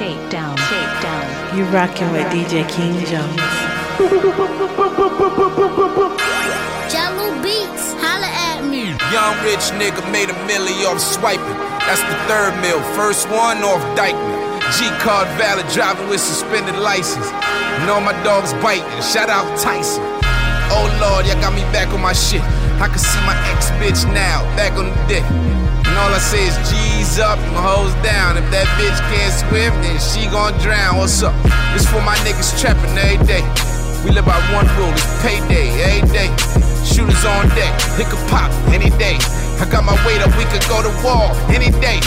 Shakedown. Shakedown. You rockin' with DJ King Jones. Jahlil Beats, holla at me. Young rich nigga made a milli off swiping. That's the third mill. First one off Dyckman. G card valid driving with suspended license. And all my dogs biting. Shout out Tyson. Oh lord, y'all got me back on my shit. I can see my ex bitch now, back on the dick. And all I say is G's up, my hoes down. If that bitch can't swim, then she gon' drown. What's up? This for my niggas trapping every day. We live by one rule, it's payday every day. Shooters on deck, it could pop any day. I got my weight up, we could go to war any day.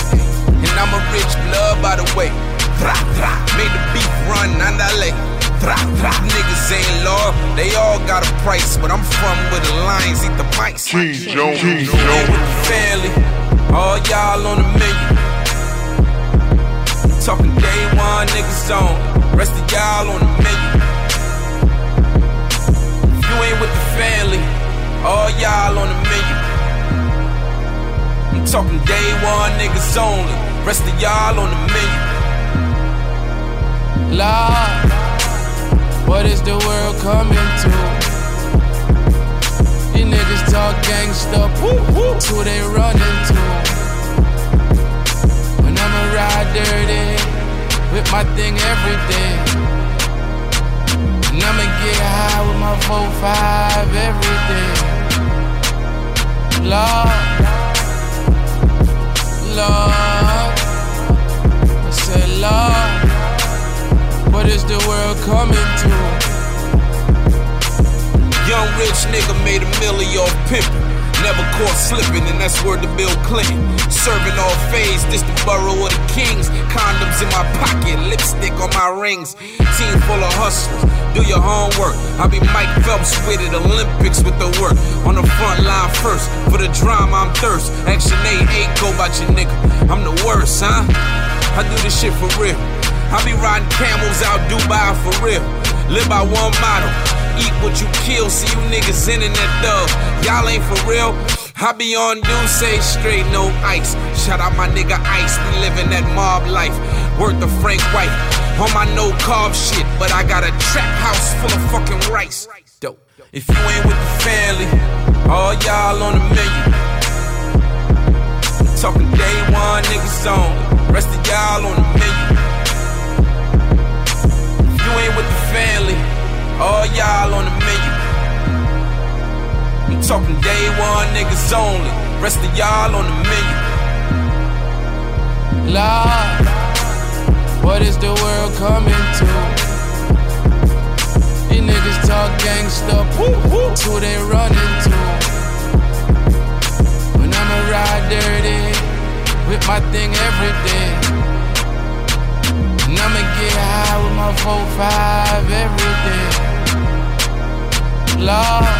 And I'm a rich blood, by the way. Thra, thra, made the beef run, andale. Thra, thra, niggas ain't law, they all got a price. But I'm from where the lions eat the mice. King Jones, King With the Jones. family, all y'all on the menu. I'm Talking day one, niggas on. Rest of y'all on the menu. If you ain't with the family, all y'all on the menu. I'm talking day one, niggas only. Rest of y'all on the menu. Lord, what is the world coming to? Niggas talk gangsta, that's who they running to. When I'ma ride dirty, with my thing every day. And I'ma get high with my 4-5 every day. Lord, Lord, I said, Lord. What is the world coming to? Young rich nigga made a milli off pimpin'. Never caught slipping, and that's word to Bill Clinton. Serving all phase, this the borough of the kings. Condoms in my pocket, lipstick on my rings. Team full of hustlers, do your homework. I be Mike Phelps with it, Olympics with the work. On the front line first, for the drama I'm thirst. Action A, ain't go about your nigga. I'm the worst, huh? I do this shit for real. I be riding camels out Dubai for real. Live by one motto. Eat what you kill, see you niggas in that dub. Y'all ain't for real. I be on say straight, no ice. Shout out my nigga Ice, we living that mob life. Worth the Frank White. On my no carb shit, but I got a trap house full of fucking rice. Dope. If you ain't with the family, all y'all on the menu. Talking day one, niggas on. Rest of y'all on the menu. If you ain't with the family, all y'all on the menu. I'm talking day one, niggas only. Rest of y'all on the menu. Lord, what is the world coming to? You niggas talk gangsta, who they running to. When I'ma ride dirty, with my thing every day. And I'ma get high with my 4-5 every day. Lord,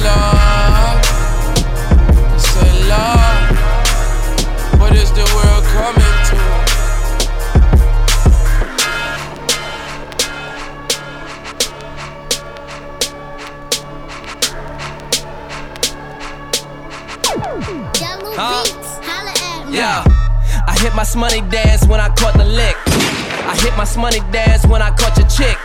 Lord, I said, Lord, what is the world coming to? Jahlil Huh? Beats, holla at me. Yeah. I hit my shmoney dance when I caught the lick. I hit my shmoney dance when I caught your chick.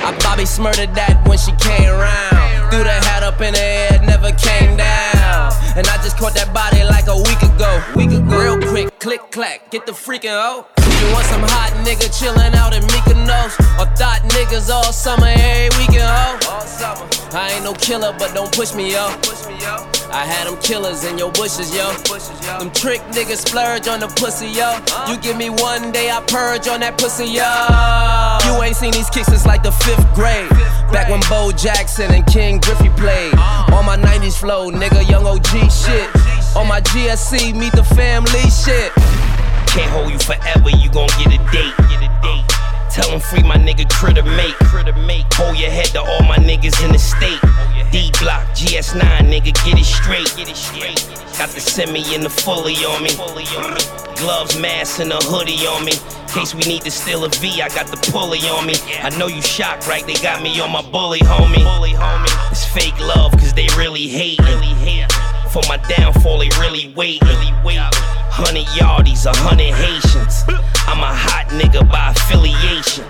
I Bobby smurdered that when she came round. Threw the hat up in the air, never came down. And I just caught that body like a week ago. Week ago. Real quick, click clack, get the freaking hoe. You want some hot nigga chillin' out in Mykonos? Or thought niggas all summer, every weekend, ho? I ain't no killer, but don't push me, yo. I had them killers in your bushes, yo. Them trick niggas splurge on the pussy, yo. You give me one day, I purge on that pussy, yo. You ain't seen these kicks since like the fifth grade. Back when Bo Jackson and Ken Griffey played. On my 90s flow, nigga, young OG shit. On my GSC, meet the family shit. Can't hold you forever, you gon' get a date. Get a date. Tell them free my nigga critter mate. Critter mate. Hold your head to all my niggas in the state. D block, GS9, nigga, get it straight. Get it straight. Got the semi and the fully on me. Gloves, mask, and a hoodie on me. Case we need to steal a V, I got the pulley on me. I know you shocked, right? They got me on my bully, homie. Bully, homie. It's fake love, cause they really hate. Really hate. For my downfall, they really wait. Really wait. Hundred yardies, a hundred Haitians. I'm a hot nigga by affiliation.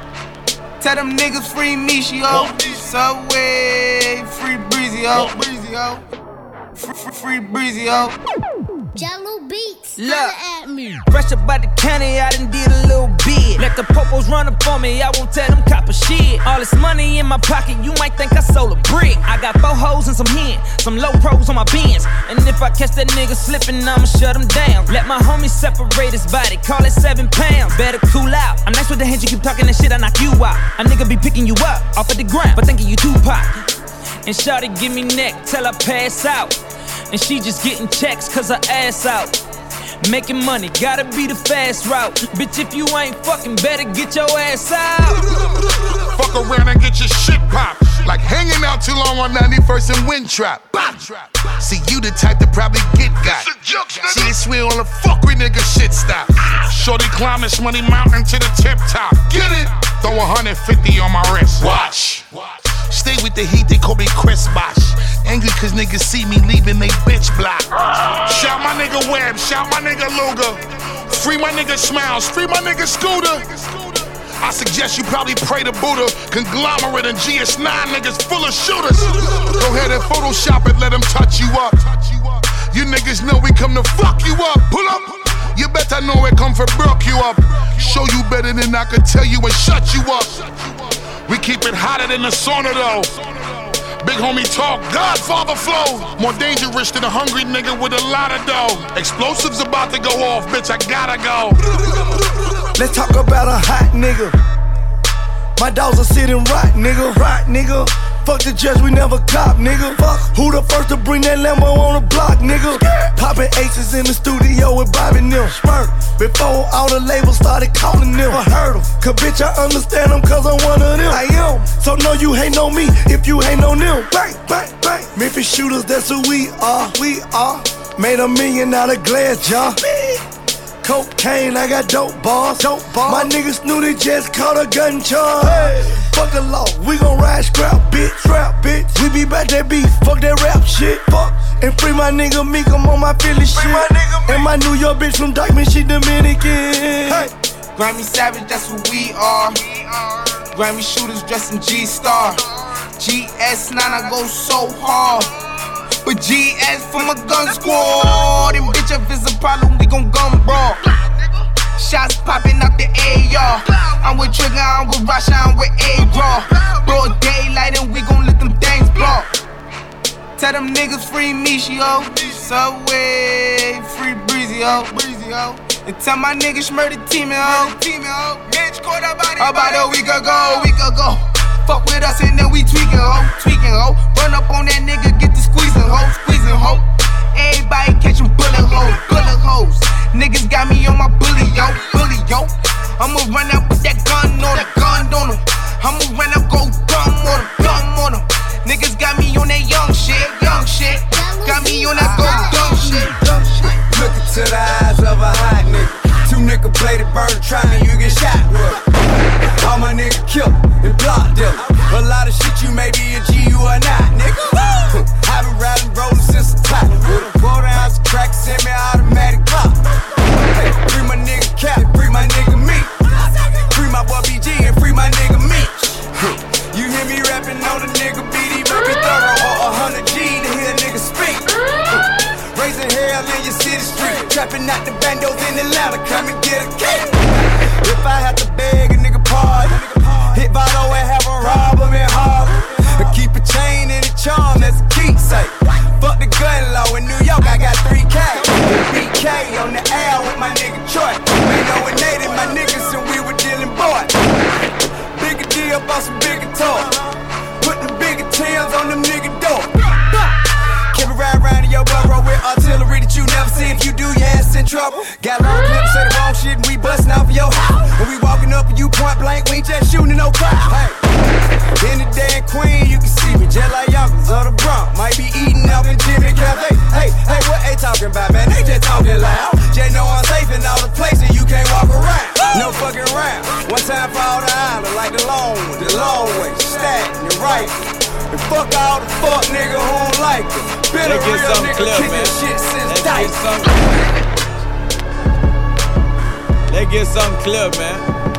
Tell them niggas free Mishi, yo. Subway, free Breezy, yo. Free, free, free Breezy, yo. Jahlil Beats. Look. At me. Fresh up by the county, I done did a little bit. Let the popos run up on me, I won't tell them copper shit. All this money in my pocket, you might think I sold a brick. I got four hoes and some hen, some low pros on my bins. And if I catch that nigga slipping, I'ma shut him down. Let my homie separate his body, call it seven pounds. Better cool out. I'm nice with the hands, you keep talking that shit, I knock you out. A nigga be picking you up off of the ground, but thinking you Tupac. And Shawty give me neck till I pass out. And she just getting checks cause her ass out. Making money, gotta be the fast route. Bitch, if you ain't fucking, better get your ass out. Fuck around and get your shit popped. Like hanging out too long on 91st and Windtrap. Bop. See, you the type to probably get got. See, they swear on the fuck with nigga shit stop. Shorty climb this money mountain to the tip top. Get it? Throw 150 on my wrist. Watch. Stay with the heat, they call me Chris Bosh. Angry cause niggas see me leaving they bitch block. Shout my nigga Webb, shout my nigga Luga. Free my nigga Smiles, free my nigga Scooter. I suggest you probably pray to Buddha. Conglomerate and GS9 niggas full of shooters. Go ahead and Photoshop it, let them touch you up. You niggas know we come to fuck you up. Pull up. You better know it come for broke you up. Show you better than I could tell you and shut you up. We keep it hotter than the sauna though. Big homie talk, Godfather flow. More dangerous than a hungry nigga with a lot of dough. Explosives about to go off, bitch, I gotta go. Let's talk about a hot nigga. My dogs are sitting right, nigga. Right, nigga. Fuck the judge, we never cop, nigga. Fuck who the first to bring that Lambo on the block, nigga. Popping aces in the studio with Bobby Nim. Smirk. Before all the labels started calling them. I heard 'em. Cause bitch, I understand them cause I'm one of them. I am. So no, you hate on me if you hate on them. Bang, bang, bang. Memphis shooters, that's who we are. We are. Made a million out of glass jar. Cocaine, I got dope bars. Dope bars. My niggas knew they just caught a gun charge. Fuck the law, we gon' ride scrap, bitch. Scrap, bitch. We be back that beef, fuck that rap shit. Fuck. And free my nigga Meek, I'm on my Philly shit. My and my New York bitch from Dyckman, she Dominican. Hey. Grammy Savage, that's who we are. Grammy shooters dressed in G Star. GS9, I go so hard. But GS from a gun squad. And bitch, if it's a problem, we gon' gun brawl. Shots popping out the AR. I'm with Trigger, I'm with Rasha, I'm with A-Raw. Broad daylight, and we gon' let them things blow. Tell them niggas free Mishi, yo. Subway, free Breezy, yo. Breezy, yo. And tell my niggas murder team, yo. Team, yo. Bitch, caught about a week ago, week ago. Fuck with us and then we tweaking, ho. Tweaking, ho. Run up on that nigga, get squeezing, ho. Squeezing, ho. Everybody catching bullet holes, bullet holes. Niggas got me on my bully, yo. Bully, yo. I'ma run out with that gun on him, gun on him. I'ma run out, go dumb on him, dumb on him. Niggas got me on that young shit, young shit. Got me on that go dumb shit. Look into the eyes of a hot nigga. Two nigga bladed bird trying, you get shot with. All my nigga killed and blocked them. A lot of shit you may be a G, you are not, nigga. Send me automatic. Hey, free my nigga Cap, free my nigga me. Free my boy BG and free my nigga me. You hear me rapping on the nigga BD, baby thorough or a hundred G to hear a nigga speak. Raising hell in your city street, trapping out the bandos in Atlanta, come and get a cake. If I had to beg a nigga pardon, hit Vado and have a rob him in Harlem. Keep a chain and a charm, that's a keepsake. Fuck the gun law I got 3K. BK on the L with my nigga Troy. Ain't no native, my niggas, and we were dealing boy. Bigger deal, bought some bigger toys. Put the bigger tails on them nigga door. Can we ride around in your burrow with artillery that you never see? If you do, your ass in trouble. Got long clips, say the wrong shit, and we bustin' out for your house. Walking up and you point blank, we ain't just shooting no crowd. Hey. In the damn queen, you can see me just like Yonkers of the Bronx. Might be eating out in Jimmy Cafe. Hey, hey, what they talking about, man? They just talking loud. Jay know I'm safe in all the places you can't walk around. No fucking round. One time for all the island, like the long one, the long way, stack, and right. And fuck all the fuck nigga who don't like it. Been a Let's get real something nigga clear, kicking man. shit since Let's dice. something get something clear, man.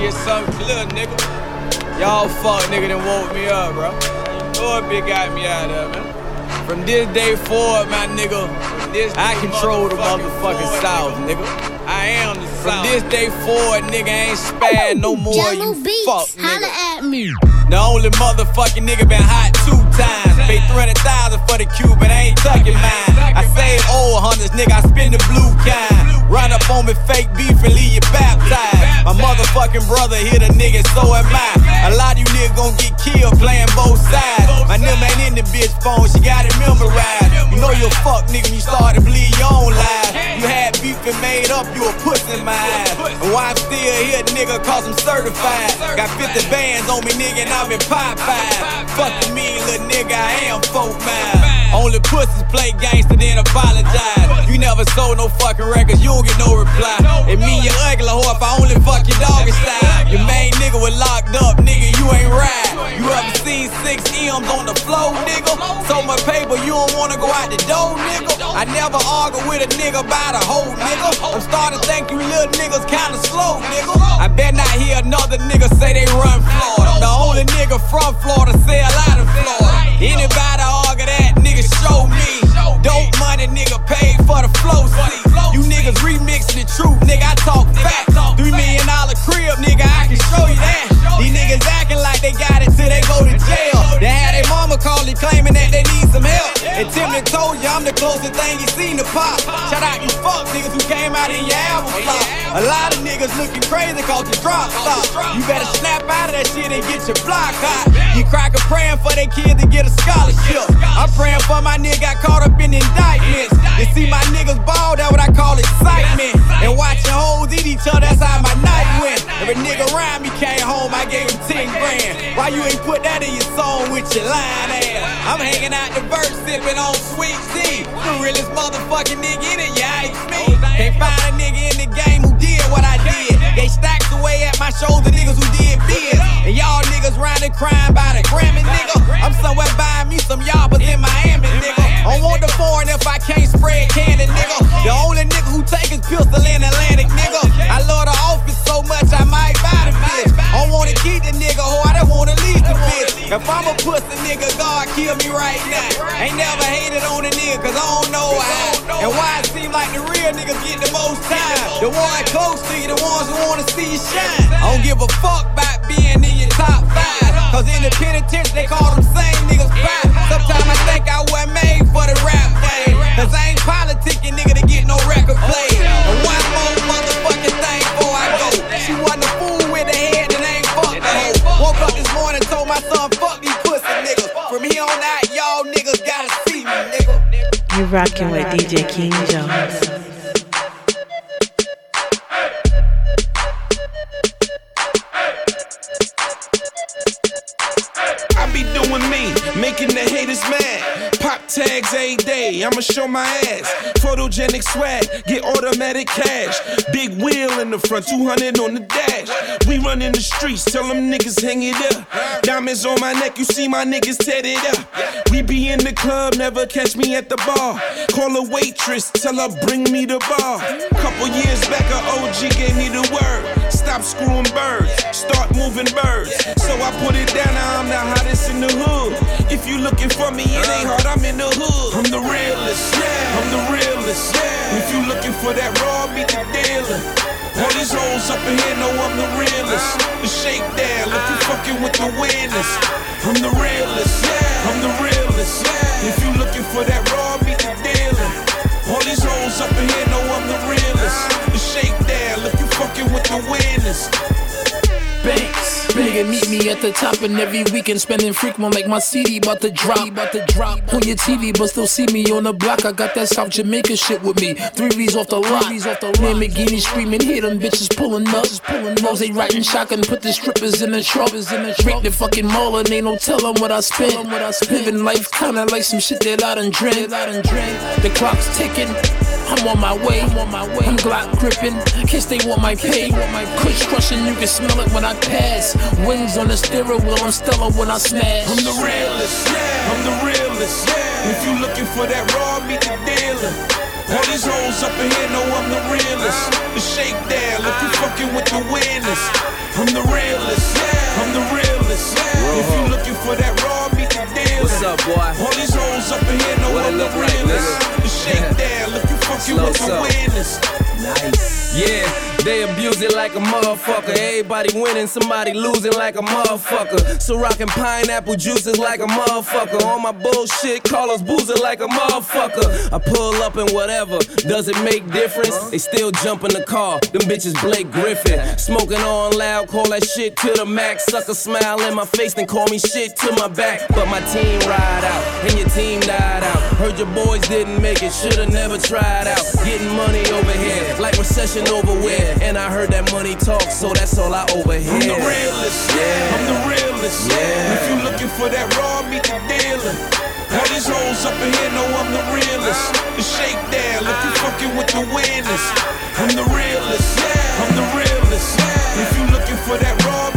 Let's get something clear, nigga. Y'all fuck nigga done woke me up, bro. You know it big got me out there, man. From this day forward, my nigga, this I control the motherfucking South, nigga. I am the South. From this day forward, nigga ain't spad no more. Jahlil you Beats, fuck, holla nigga. at me. The only motherfucking nigga been hot two times. Pay 300,000 for the cube, but I ain't tucking mine. I save old hunters, nigga, I spin the blue kind. Run up on me, fake beef, and leave you baptized. My motherfucking brother hit a nigga, so am I. A lot of you niggas gon' get killed playing both sides. My number ain't in the bitch phone, she got it memorized. You know you a fuck nigga, you start to bleed your own lies. You had beef and made up, you a pussy in my eyes. And why I'm still here, nigga, cause I'm certified. Got 50 bands on me, nigga, and I'm in Popeye. Fucking me, little nigga, I am folk mine. Only pussies play gangster, then apologize. You never sold no fucking records, you don't get no reply. And me, you ugly whore, if I only fuck your dog style. Your main nigga was locked up, nigga, you ain't right. You ever seen six M's on the floor, nigga? So much paper, you don't wanna go out the door, nigga. I never argue with a nigga about a hoe, nigga. I'm starting to think you little niggas kinda slow, nigga. I bet not hear another nigga say they run Florida. The only nigga from Florida sell out of Florida. Anybody argue that, nigga, show me. Dope money, nigga, paid for the flow seat. You niggas remixing the truth, nigga, I talk facts. Three million dollar crib, nigga, I can show you that. These niggas acting like they got it till they go to jail. They had their mama calling, claiming that they need some help. And Timmy told you I'm the closest thing you seen to pop. Shout out you fuck niggas who came out in your album flop. A lot of niggas looking crazy cause the drop stop. You better snap out of that shit and get your block hot. You cracker praying for their kid to get a scholarship. I'm praying for my nigga got caught up in indictments. You see my niggas ball, that's what I call excitement. And watching hoes eat each other, that's how my night went. If a nigga around me came home, I gave him 10 grand. Why you ain't put that in your song with your line ass? I'm hanging out the verse, sipping on sweet tea. The realest motherfucking nigga in it, yeah, it's me. Can't find a nigga in the game who did what I did. They stacked away at my the niggas who did biz. And y'all niggas and crying by the Grammy, nigga. I'm somewhere buying me some yabbas in Miami, nigga. I want the foreign if I can't spread candy, nigga. The only nigga who take his pistol in Atlantic, nigga. I love the office so much I might buy the bitch. I wanna keep the nigga who I don't wanna leave the bitch. If I'm a pussy nigga, God kill me right now. Ain't never hated on a nigga cause I don't know how. And why it seem like the real niggas get the most time. The one close to you, the ones who wanna see you shine. I don't give a fuck about being in your top five. Cause in the penitentiary they call them same niggas five. Sometimes I think I wasn't made for the rap game. Cause I ain't politicking nigga to get no record played. You're rocking with DJ King Jones. I be doing me, making the haters mad. Tags every day, I'ma show my ass. Photogenic swag, get automatic cash. Big wheel in the front, 200 on the dash. We run in the streets, tell them niggas hang it up. Diamonds on my neck, you see my niggas tat it up. We be in the club, never catch me at the bar. Call a waitress, tell her bring me the bar. Couple years back, a OG gave me the word. Stop screwing birds, start moving birds. So I put it down, now I'm the hottest in the hood. If you looking for me, it ain't hard, I'm in the hood. I'm the realest, yeah. I'm the realest, yeah. If you looking for that raw, beat the dealer. All these hoes up in here know I'm the realest. The shakedown, look you fucking with the winners. I'm the realest, yeah. I'm the realest, yeah. If you looking for that raw, beat the dealer. All these hoes up in here know I'm the realest. The shakedown, look you fucking with the winners. Banks. Nigga, meet me at the top, and every weekend spending frequent like my CD about to drop. About to drop on your TV, but still see me on the block. I got that South Jamaica shit with me. Three V's off the lot. off the Lamborghini screaming, hear them bitches pulling up. Pulling up. They riding shotgun, put the strippers in the truck. In the Break the fucking mall and ain't no tellin' what I spent. What I spent. Living life kinda like some shit that I done drank. The clock's ticking. I'm on my way. I'm on my way. I'm Glock gripping. Kiss they want my pay. Kush crushing, you can smell it when I pass. Wings on the steering wheel, I'm stellar when I smash. I'm the realest. I'm the realest. If you looking for that raw, meet the dealer. All these hoes up in here know I'm the realest. The shakedown, look you realest. I'm the realest. I'm the realest. If you looking for that raw, meet the deal. What's up, boy? All these hoes up in here know What I'm look like, nigga? The shakedown, look you fucking Slow with the so. winners. Yeah, they abuse it like a motherfucker. Everybody winning, somebody losing like a motherfucker. So rockin' pineapple juices like a motherfucker. On my bullshit, call us boozing like a motherfucker. I pull up and whatever, does it make difference? They still jump in the car, them bitches Blake Griffin. Smoking on loud, call that shit to the max. Sucker smile in my face, then call me shit to my back. But my team ride out, and your team died out. Heard your boys didn't make it, shoulda never tried out. Getting money over here, like recession over where. And I heard that money talk, so that's all I overhear. I'm the realest. Yeah. I'm the realest. Yeah. If you looking for that raw, meet the dealer. All these hoes up in here know I'm the realest. The shakedown, look you fucking with the winners. I'm the realest. Yeah. I'm the realest. If you looking for that raw,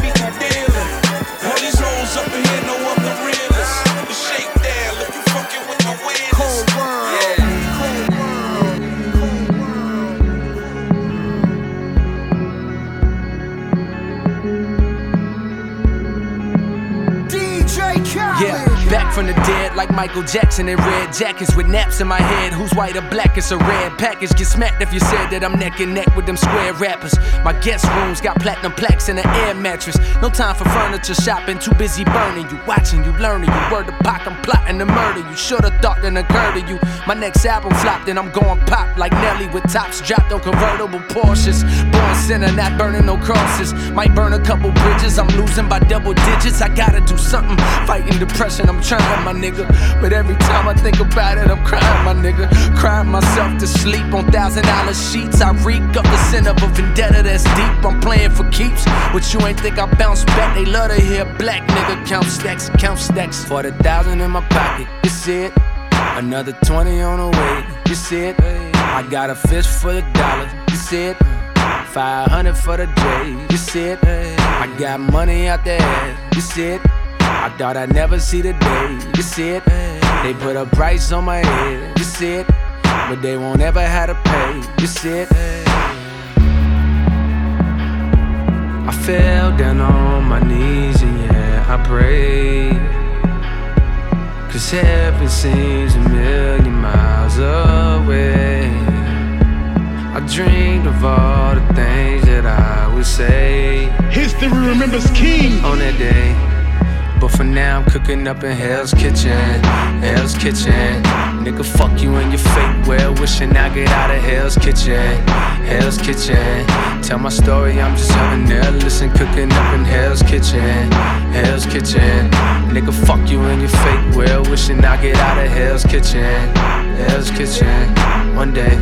from the dead like Michael Jackson in red jackets with naps in my head. Who's white or black? It's a red package. Get smacked if you said that I'm neck and neck with them square rappers. My guest rooms got platinum plaques and an air mattress. No time for furniture shopping, too busy burning you. Watching you, learning you. Word to Pac, I'm plotting to murder you. Should've thought that occurred to you. My next album flopped and I'm going pop like Nelly with tops dropped on convertible Porsches. Born sinner, not burning no crosses. Might burn a couple bridges, I'm losing by double digits. I gotta do something. Fighting depression, I'm trying, my nigga. But every time I think about it, I'm crying, my nigga. Crying myself to sleep on thousand dollar sheets. I reek up the sin of a vendetta that's deep. I'm playing for keeps. What you ain't think I bounce back? They love to hear black nigga count stacks, count stacks. For the thousand in my pocket, you see it. Another 20 on the way, you see it. I got a fish for the dollar, you see it. 500 for the day, you see it. I got money out there, you see it. I thought I'd never see the day, you see it. They put a price on my head, you see it. But they won't ever have to pay, you see it. I fell down on my knees and yeah, I prayed. Cause heaven seems a million miles away. I dreamed of all the things that I would say. History remembers King. On that day. Now, I'm cooking up in Hell's Kitchen. Hell's Kitchen. Nigga, fuck you and your fake well wishing I get out of Hell's Kitchen. Hell's Kitchen. Tell my story, I'm just having there. Listen, cooking up in Hell's Kitchen. Hell's Kitchen. Nigga, fuck you and your fake well wishing I get out of Hell's Kitchen. Hell's Kitchen. One day.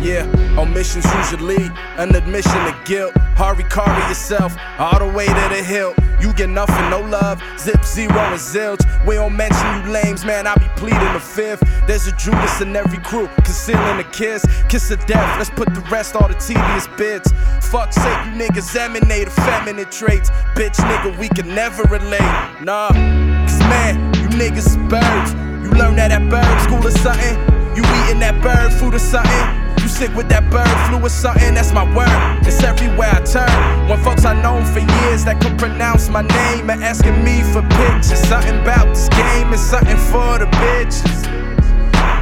Yeah, omissions usually an admission of guilt. Hurry, carry yourself all the way to the hill. You get nothing, no love. Zip zero and zilch. We don't mention you lames, man. I be pleading the fifth. There's a Judas in every crew, concealing a kiss. Kiss of death. Let's put the rest all the tedious bits. Fuck sake, you niggas emanate effeminate traits. Bitch, nigga, we can never relate. Nah, cause man, you niggas birds. You learn that at bird school or something. You eating that bird food or something. You sick with that bird flu or something, that's my word. It's everywhere I turn. When folks I known for years that could pronounce my name are asking me for pictures. Something about this game is something for the bitches.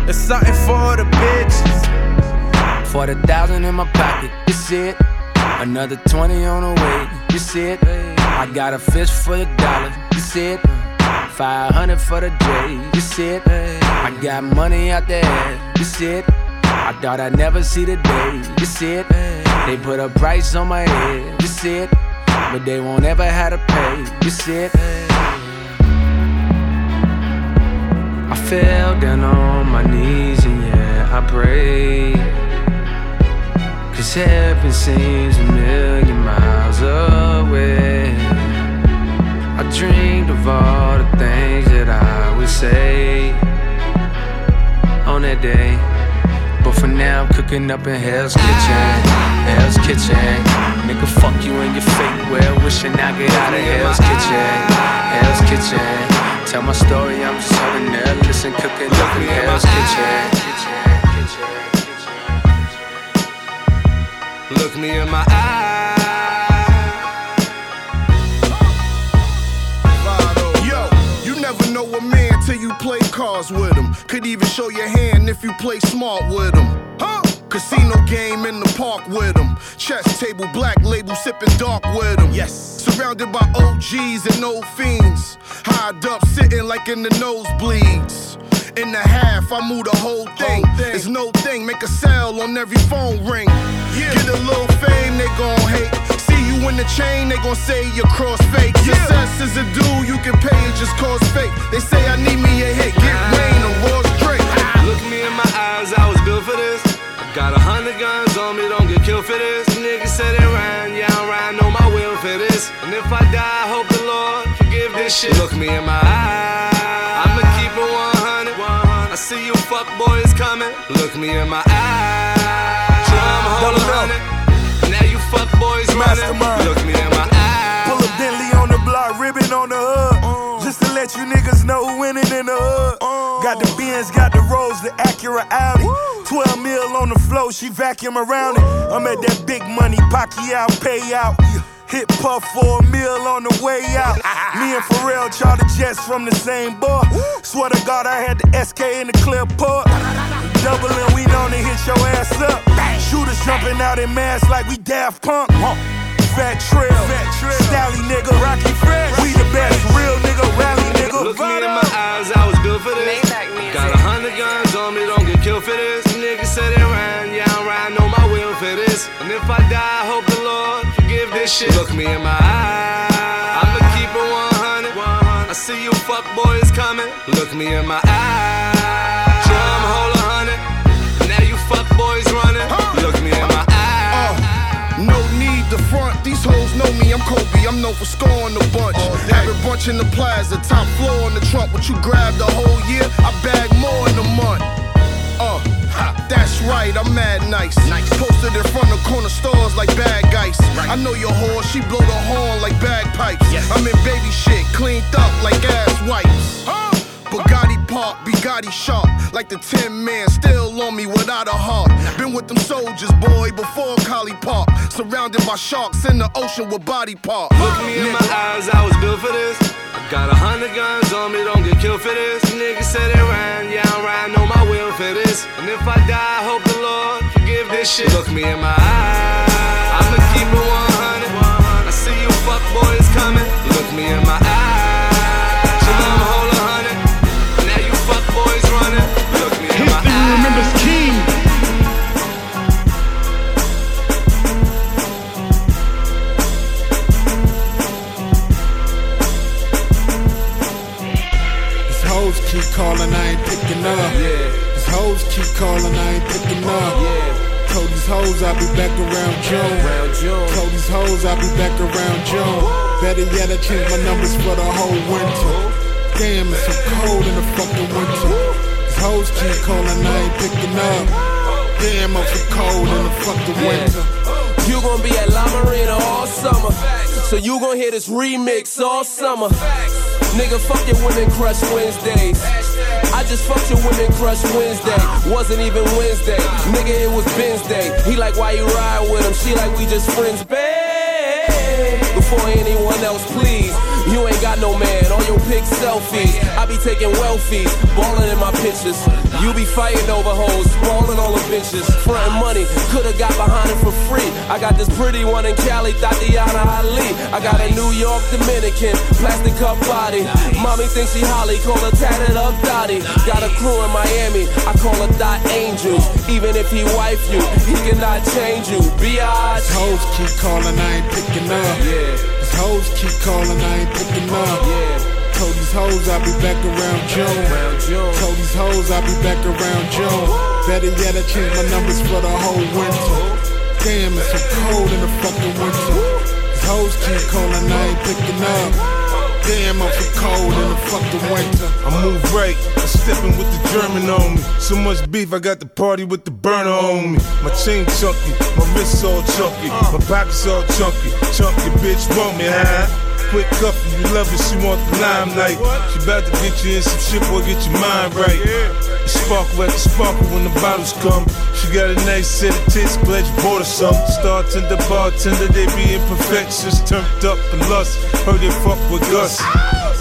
It's something for the bitches. For the thousand in my pocket, you see it. Another 20 on the way, you see it. I got a fish for the dollar, you see it. 500 for the J, you see it. I got money out there, you see it. I thought I'd never see the day, This it. They put a price on my head, This it. But they won't ever have to pay, This it. I fell down on my knees and yeah, I prayed. Cause heaven seems a million miles away. I dreamed of all the things that I would say on that day. For now, I'm cooking up in Hell's Kitchen. Hell's Kitchen. Nigga, fuck you and your fake well wishing I get out of Hell's Kitchen. Hell's Kitchen. Tell my story, I'm just having there. Listen, cooking up in Hell's Kitchen. Look me in my eyes. Yo, you never know till you play cards with him. Could even show your hand if you play smart with him. Huh? Casino game in the park with him. Chess table, black label, sipping dark with him. Yes. Surrounded by OGs and old fiends. Highed up, sitting like in the nosebleeds. In the half, I move the whole thing. It's no thing, make a sale on every phone ring. Get a little fame, they gon' hate. You in the chain, they gon' say you're cross fake. Success is a dude you can pay, it just cause fake. They say I need me a hit, get ah. Wayne or Ross Drake. Look me in my eyes, I was built for this. I Got a hundred guns on me, don't get killed for this. Niggas said it ran, yeah, I'm riding on my will for this. And if I die, I hope the Lord forgive this shit. Look me in my eyes, I'ma keep it 100. I see you fuck boys coming. Look me in my eyes, drum hold running. Look me in my eyes. Pull a Bentley on the block, ribbon on the hood. Just to let you niggas know who winning in the hood. Got the Benz, got the Rolls, the Acura Audi. 12 mil on the floor, she vacuum around it. I'm at that big money, Pacquiao payout. Hit Puff for a meal on the way out. Me and Pharrell charter jets from the same bar. Swear to God, I had the SK in the clear port. Doubling, we known to hit your ass up. Shooters jumping out in masks like we Daft Punk. Fat Trel, Fat Trel, Stalley nigga, Rockie Fresh. We the best, real nigga, rally nigga. Look me in my eyes, I was built for this. Got a hundred guns on me, don't get killed for this. Niggas said it ran, yeah, I'm riding on my wheel for this. And if I die, I hope the Lord forgive this shit. Look me in my eyes, I'ma keep it 100. I see you fuck boys coming. Look me in my eyes, Kobe, I'm known for scoring the bunch. Have a bunch in the plaza, top floor on the trunk. What you grab the whole year, I bag more in a month. Uh, ha, that's right, I'm mad nice. nice. Posted in front of corner stores like bad guys. I know your whore, she blow the horn like bagpipes. I'm in baby shit, cleaned up like ass wipes. Bugatti Park, Bugatti sharp, like the Tin Man, still on me without a heart. Been with them soldiers, boy, before Collie Park. Surrounded by sharks in the ocean with body parts. Look me in my eyes, I was built for this. I Got a hundred guns on me, don't get killed for this. Niggas said it ran, yeah, I'm riding on my wheel for this. And if I die, I hope the Lord forgive this shit. Look me in my eyes, I'ma keep it 100. I see you fuck boys coming. Look me in my eyes, remembers King. These hoes keep calling, I ain't picking up. These hoes keep calling, I ain't picking up. Told these hoes I'll be back around June. Told these hoes I'll be back around June. Better yet, I changed my numbers for the whole winter. Damn, it's so cold in the fucking winter. Hoes keep calling, I ain't picking up. Damn, I'm so cold in the fucking winter. You gon' be at La Marina all summer. So you gon' hear this remix all summer. Nigga, fuck your women crush Wednesdays. I just fucked your women crush Wednesday. Wasn't even Wednesday. Nigga, it was Wednesday. He like, why you ride with him? She like, we just friends, babe. Before anyone else, please. You ain't got no man on your pic selfies. I be taking welfies, ballin' in my pictures. You be fighting over hoes, ballin' all the bitches. Frontin' money, coulda got behind it for free. I got this pretty one in Cali, Tatiana Ali. I got a New York Dominican, plastic cup body. Mommy thinks she Holly, call her tatted up Dottie. Got a crew in Miami, I call her Dot Angel. Even if he wife you, he cannot change you. Biatch. Hoes keep calling, I ain't picking up. These hoes keep calling, I ain't picking up. Told these hoes I'll be back around June. Told these hoes I'll be back around June. Better yet, I changed my numbers for the whole winter. Damn, it's so cold in the fucking winter. These hoes keep calling, I ain't picking up. Damn, I'm so cold in the fucking winter. I move right, I'm stepping with the German on me. So much beef, I got the party with the burner on me. My chain chunky, my wrists all chunky, my pockets all chunky. Chunky bitch want me, huh? Quick cup, you love it, she want the limelight. She about to get you in some shit, boy, get your mind right. The sparkle at the sparkle when the bottles come. She got a nice set of tits, glad you bought her some. Star tender, bartender, they be imperfections. Turned up and lust, heard they fuck with Gus.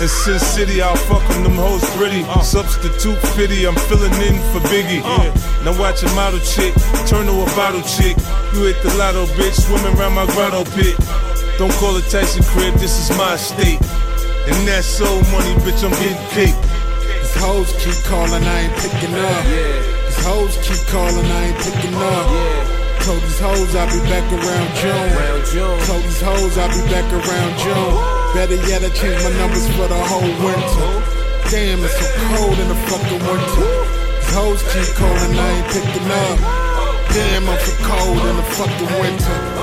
In Sin City, I'll fuck them, them hoes pretty. Uh. Substitute fitty, I'm filling in for Biggie. Uh. Now watch a model chick, turn to a bottle chick. You hit the lotto, bitch, swimming around my grotto pit. Don't call it Tyson crib, this is my state. And that's soul money, bitch, I'm getting cake. These hoes keep calling, I ain't picking up. These hoes keep calling, I ain't picking up. Told these hoes I'll be back around June. Told these hoes I'll be back around June. Better yet, I changed my numbers for the whole winter. Damn, it's so cold in the fucking winter. These hoes keep calling, I ain't picking up. Damn, I'm so cold in the fucking winter.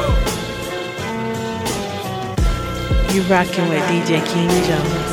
You rocking with DJ King Jones.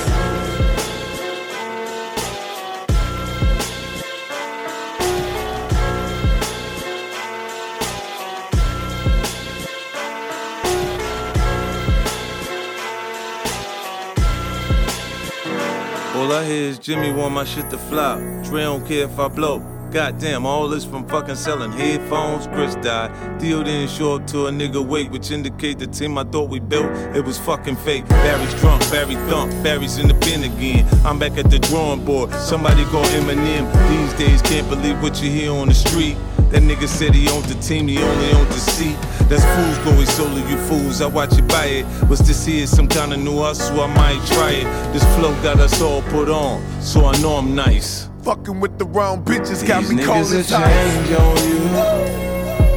All I hear is Jimmy want my shit to flop. Dre don't care if I blow. Goddamn, all this from fucking selling headphones. Chris died. Dio didn't show up to a nigga wake, which indicate the team I thought we built, it was fucking fake. Barry's drunk, Barry thump, Barry's in the bin again. I'm back at the drawing board. Somebody call Eminem. These days, can't believe what you hear on the street. That nigga said he owned the team, he only owned the seat. That's fools go, solo, you fools. I watch you buy it. Was this here some kind of new hustle? I might try it. This flow got us all put on, so I know I'm nice. Fucking with the wrong bitches got These me niggas calling will change on you.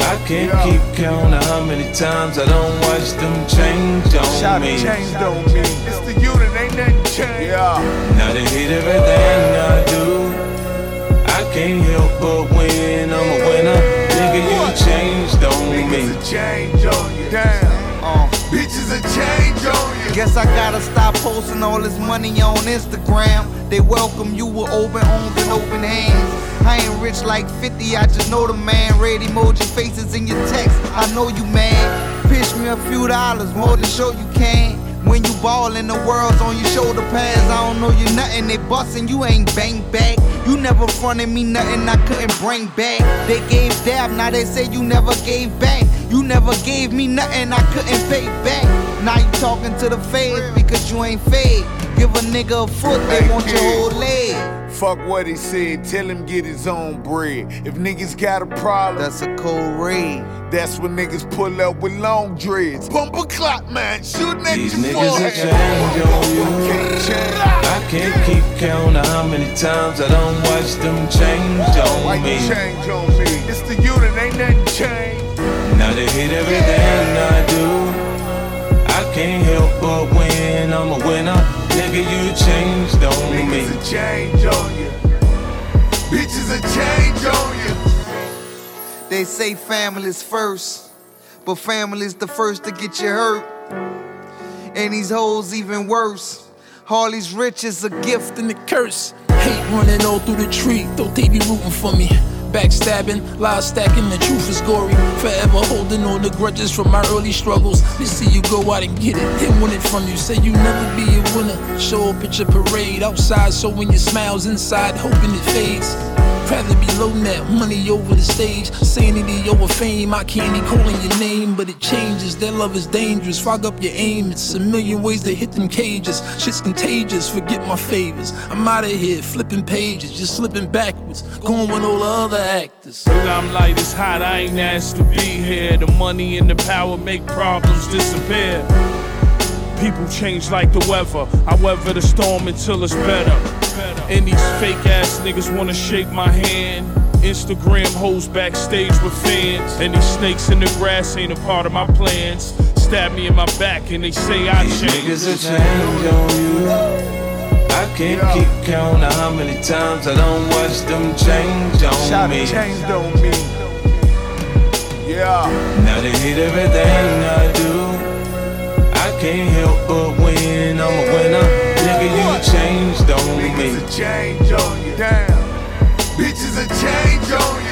I can't keep count of how many times I don't watch them change on Shot me. changed on me. It's the unit, ain't nothing changed. Yeah. Now they hate everything I do. I can't help but win. I'm a winner. Nigga, you changed on me. Niggas a change on you. Damn. A change on you. Guess I gotta stop posting all this money on Instagram. They welcome you with open arms and open hands. I ain't rich like 50, I just know the man. Red emoji faces in your text, I know you mad. Pitch me a few dollars, more than show you can. When you ball and the world's on your shoulder pads, I don't know you nothing. They bustin', you ain't bang back. You never fronted me nothing I couldn't bring back. They gave dab, now they say you never gave back. You never gave me nothing I couldn't pay back. Now you talking to the feds because you ain't fed. Give a nigga a foot, they want your whole leg. Fuck what he said, tell him get his own bread. If niggas got a problem, that's a cold raid. That's when niggas pull up with long dreads. Bump a clock, man, shooting at These your niggas will forehead. change on you. I can't keep count of how many times I don't watch them change Why on you me. change on me? It's the unit, ain't nothing changed. Now they hate everything I do. I can't help but win. I'm a winner. Nigga, you changed on me. Niggas a change on you. Bitches a change on you. They say family's first, but family's the first to get you hurt. And these hoes even worse. Harley's rich is a gift and a curse. Hate running all through the tree, thought they be rooting for me. Backstabbing, lies stacking, the truth is gory. Forever holding on the grudges from my early struggles. They see you go out and get it, they want it from you. Say you never be a winner. Show up at your parade outside, showing your smiles inside, hoping it fades. Rather be low net, money over the stage. Sanity over fame, I can't be calling your name, but it changes. That love is dangerous, fog up your aim. It's a million ways to hit them cages. Shit's contagious, forget my favors. I'm out of here, flipping pages, just slipping backwards. Going with all the other actors. I'm like, it's hot, I ain't asked to be here. The money and the power make problems disappear. People change like the weather. I weather the storm until it's better. And these fake ass niggas wanna shake my hand. Instagram hoes backstage with fans. And these snakes in the grass ain't a part of my plans. Stab me in my back and they say I These change. niggas will change on you. I can't keep count of how many times I don't watch them change on Shot me. changed on me. Yeah. Now they hate everything I do. Can't help but win. I'm a winner. Nigga, you changed on me. Niggas a change on you. Damn. Bitches a change on you.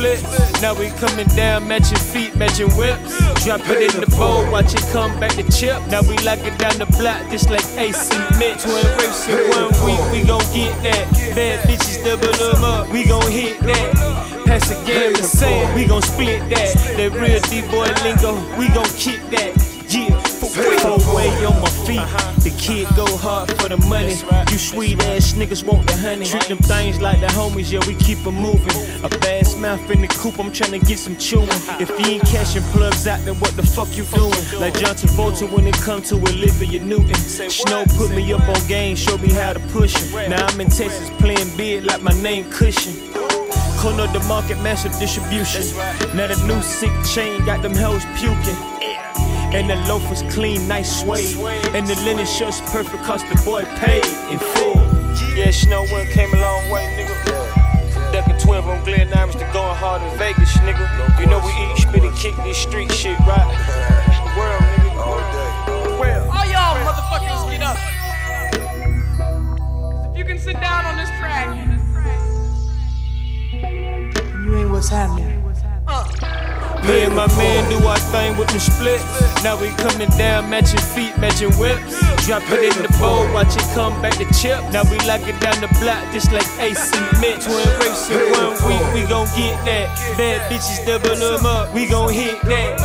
Split. Now we coming down, matching feet, matching whips. Drop it in the bowl, watch it come back to chip. Now we lock it down the block, just like AC Mint. Twin race in one week, we gon' get that. Bad bitches double them up, we gon' hit that. Pass the game to sand, we gon' split that. That real D-boy lingo, we gon' kick that. Full way on my feet. The kid go hard for the money. You sweet ass niggas want the honey. Treat them things like the homies, yeah, we keep 'em moving. A bass mouth in the coop, I'm tryna get some chewing. If you ain't cashing plugs out, then what the fuck you doing? Like John Travolta when it come to Olivia Newton. Snow put me up on game, show me how to push it. Now I'm in Texas playing big like my name Cushion. Corner the market, massive distribution. Now the new sick chain got them hoes puking. And the loaf was clean, nice suede. And the linen shirt's perfect, cause the boy paid in full. Yeah, Snow One came a long way, nigga. Ducking 12 on Glen Irons to going hard in Vegas, nigga. You know we eat, spit, and kick this street shit, right? The world, nigga. All day. Well, All y'all motherfuckers get up. If you can sit down on this track. You ain't what's happening. Uh. Me and my man do our thing with the split. Now we coming down, matching feet, matching whips. Drop it in the bowl, watch it come back to chip. Now we lock it down the block, just like AC Mint. Twin race in one week, we gon' get that. Bad bitches double them up, we gon' hit that.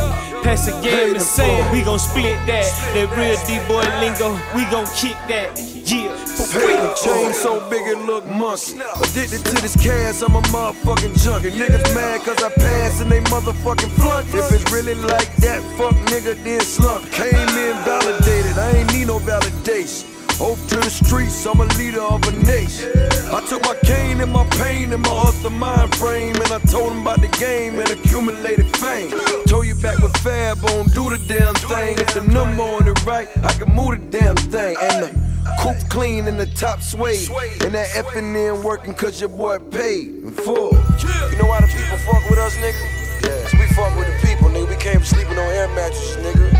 Pass the game to sand, we gon' split that. That real D-boy lingo, we gon' kick that. Yeah, Chain so big it look monkey. Addicted to this cash, I'm a motherfucking junkie. Niggas mad cause I pass and they motherfucking flunk. If it's really like that, fuck nigga, then slump. Came in validated, I ain't need no validation. Hope to the streets, I'm a leader of a nation. I took my cane and my pain and my hustle mind frame, and I told him about the game and accumulated fame. Told you back with Fab on, do the damn thing. If the number on it right, I can move the damn thing. And the coupe clean in the top suede. And that effing in working cause your boy paid in full. You know why the people fuck with us, nigga? Yeah. Cause we fuck with the people, nigga. We came sleeping on air mattresses, nigga.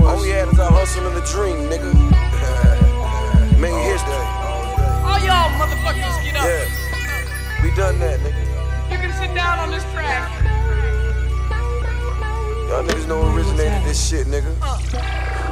No All we had is our hustle and the dream, nigga. Made history. All y'all motherfuckers get up. Yeah. We done that, nigga. You can sit down on this track. Y'all niggas know originated this shit, nigga.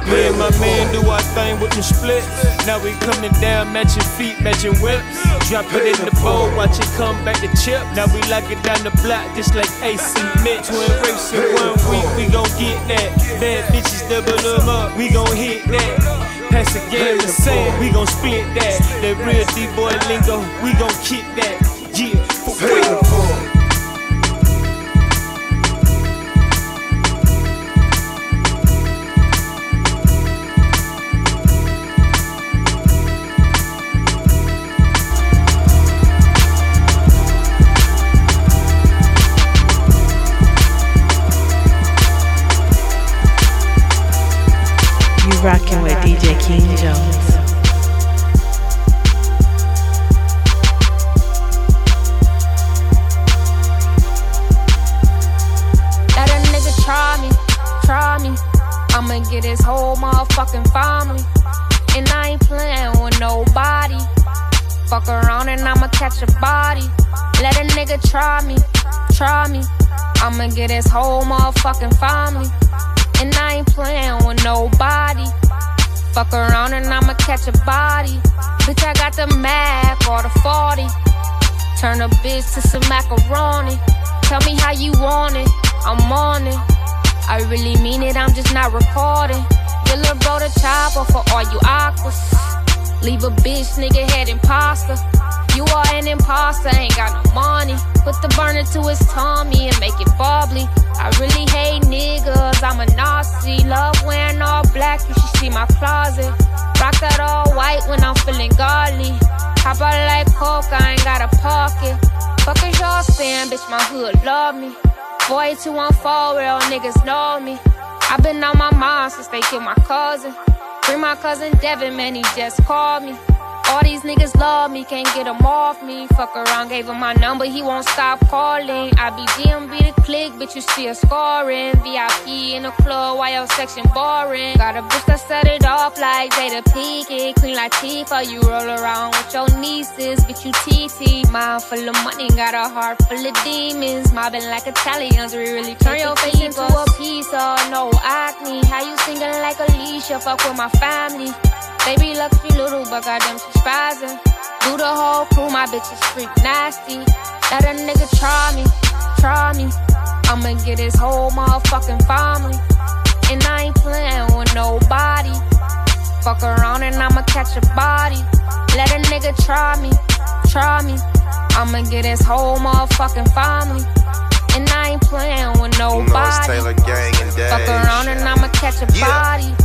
Me and my man do our thing with the split. Now we coming down, matching feet, matching whips. Drop it in the bowl, watch it come back to chip. Now we lock it down the block, just like AC Mint. Twin race one week, we gon' get that. Bad bitches double them up, we gon' hit that. Pass the game to sand, we gon' split that. That real D-boy lingo, we gon' kick that. Yeah, for real. Rocking with DJ King Jones. Let a nigga try me, try me. I'ma get his whole motherfucking family. And I ain't playing with nobody. Fuck around and I'ma catch a body. Let a nigga try me, try me. I'ma get his whole motherfucking family. And I ain't playing with nobody. Fuck around and I'ma catch a body. Bitch, I got the Mac or the 40. Turn a bitch to some macaroni. Tell me how you want it, I'm on it. I really mean it, I'm just not recording. Your little bro the chopper for all you aquas. Leave a bitch, nigga head imposter. You are an imposter, ain't got no money. Put the burner to his tummy and make it bubbly. I really hate niggas, I'm a Nazi. Love wearing all black, you should see my closet. Rock that all white when I'm feeling godly. Hop out like coke, I ain't got a pocket. Fuck is y'all saying, bitch, my hood love me. 4214, real niggas know me. i been on my mind since they killed my cousin. Bring my cousin Devin, man, he just called me. All these niggas love me, can't get them off me. Fuck around, gave him my number, he won't stop calling. I be GMB the click, bitch, you still scoring. VIP in the club, why your section boring? Got a bitch that set it off like Jada Pinkett. Queen Latifah, you roll around with your nieces, bitch, you TT. Mind full of money, got a heart full of demons. Mobbing like Italians, we really turn your face into a pizza. No acne, how you singing like Alicia? Fuck with my family. Baby luxury little, but goddamn she spazzing. Do the whole crew, my bitch is freak nasty. Let a nigga try me, try me. I'ma get his whole motherfucking family. And I ain't playing with nobody. Fuck around and I'ma catch a body. Let a nigga try me, try me. I'ma get his whole motherfucking family. And I ain't playing with nobody. You know Taylor Gang and. Fuck around and I'ma catch a Yeah. body.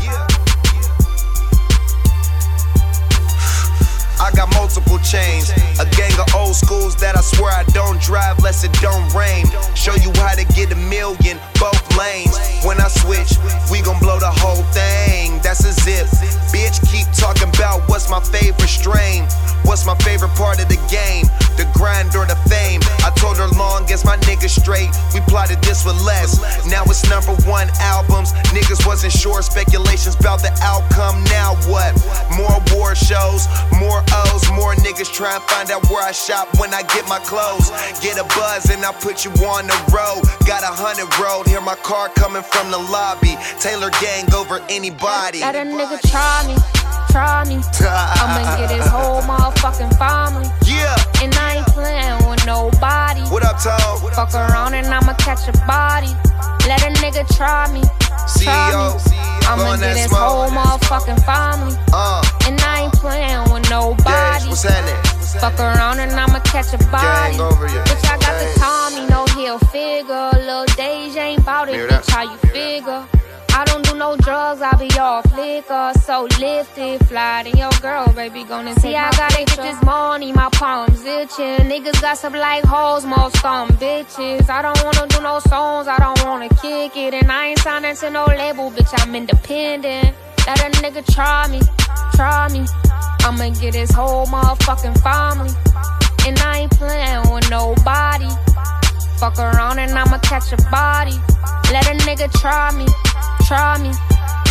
A gang of old schools that I swear I don't drive less it don't rain. Show you how to get a million, both lanes. When I switch, we gon' blow the whole thing. That's a zip. Bitch, keep talking about what's my favorite strain. What's my favorite part of the game? The grind or the fame? I told her long as my niggas straight, we plotted this with less. Now it's number one albums. Niggas wasn't sure, speculations about the outcome. Now what? More award shows, more O's, more niggas try and find out where I shop when I get my clothes. Get a buzz and I put you on the road. Got a hundred road, hear my car coming from the lobby. Taylor gang over anybody. Let a nigga try me, try me. I'ma get his whole motherfucking family. Yeah. And I ain't playing with nobody. What up, Tom? Fuck around and I'ma catch a body. Let a nigga try me, try me. I'ma get his whole motherfucking family. Uh, And I ain't playing with nobody. what's happening? Fuck around and I'ma catch a body. Gang over you. Bitch, I got Gang. the Tommy, no heel figure. Lil' Deja ain't bout it, bitch, how you figure? I don't do no drugs, I be off liquor. So lifted, fly to your girl, baby, gonna See, I gotta get this money, my palms itching. Niggas got some like hoes, most some bitches. I don't wanna do no songs, I don't wanna kick it. And I ain't signing to no label, bitch, I'm independent. Let a nigga try me, try me. I'ma get his whole motherfucking family. And I ain't playing with nobody. Fuck around and I'ma catch a body. Let a nigga try me, try me.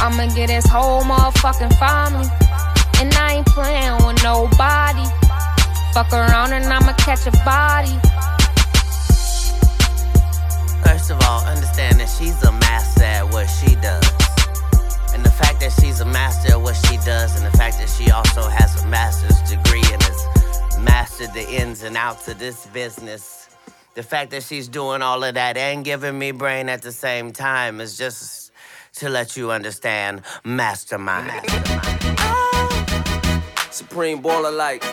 I'ma get his whole motherfucking family. And I ain't playing with nobody. Fuck around and I'ma catch a body. First of all, understand that she's a master ins and outs of this business. The fact that she's doing all of that and giving me brain at the same time is just to let you understand mastermind. Supreme baller like.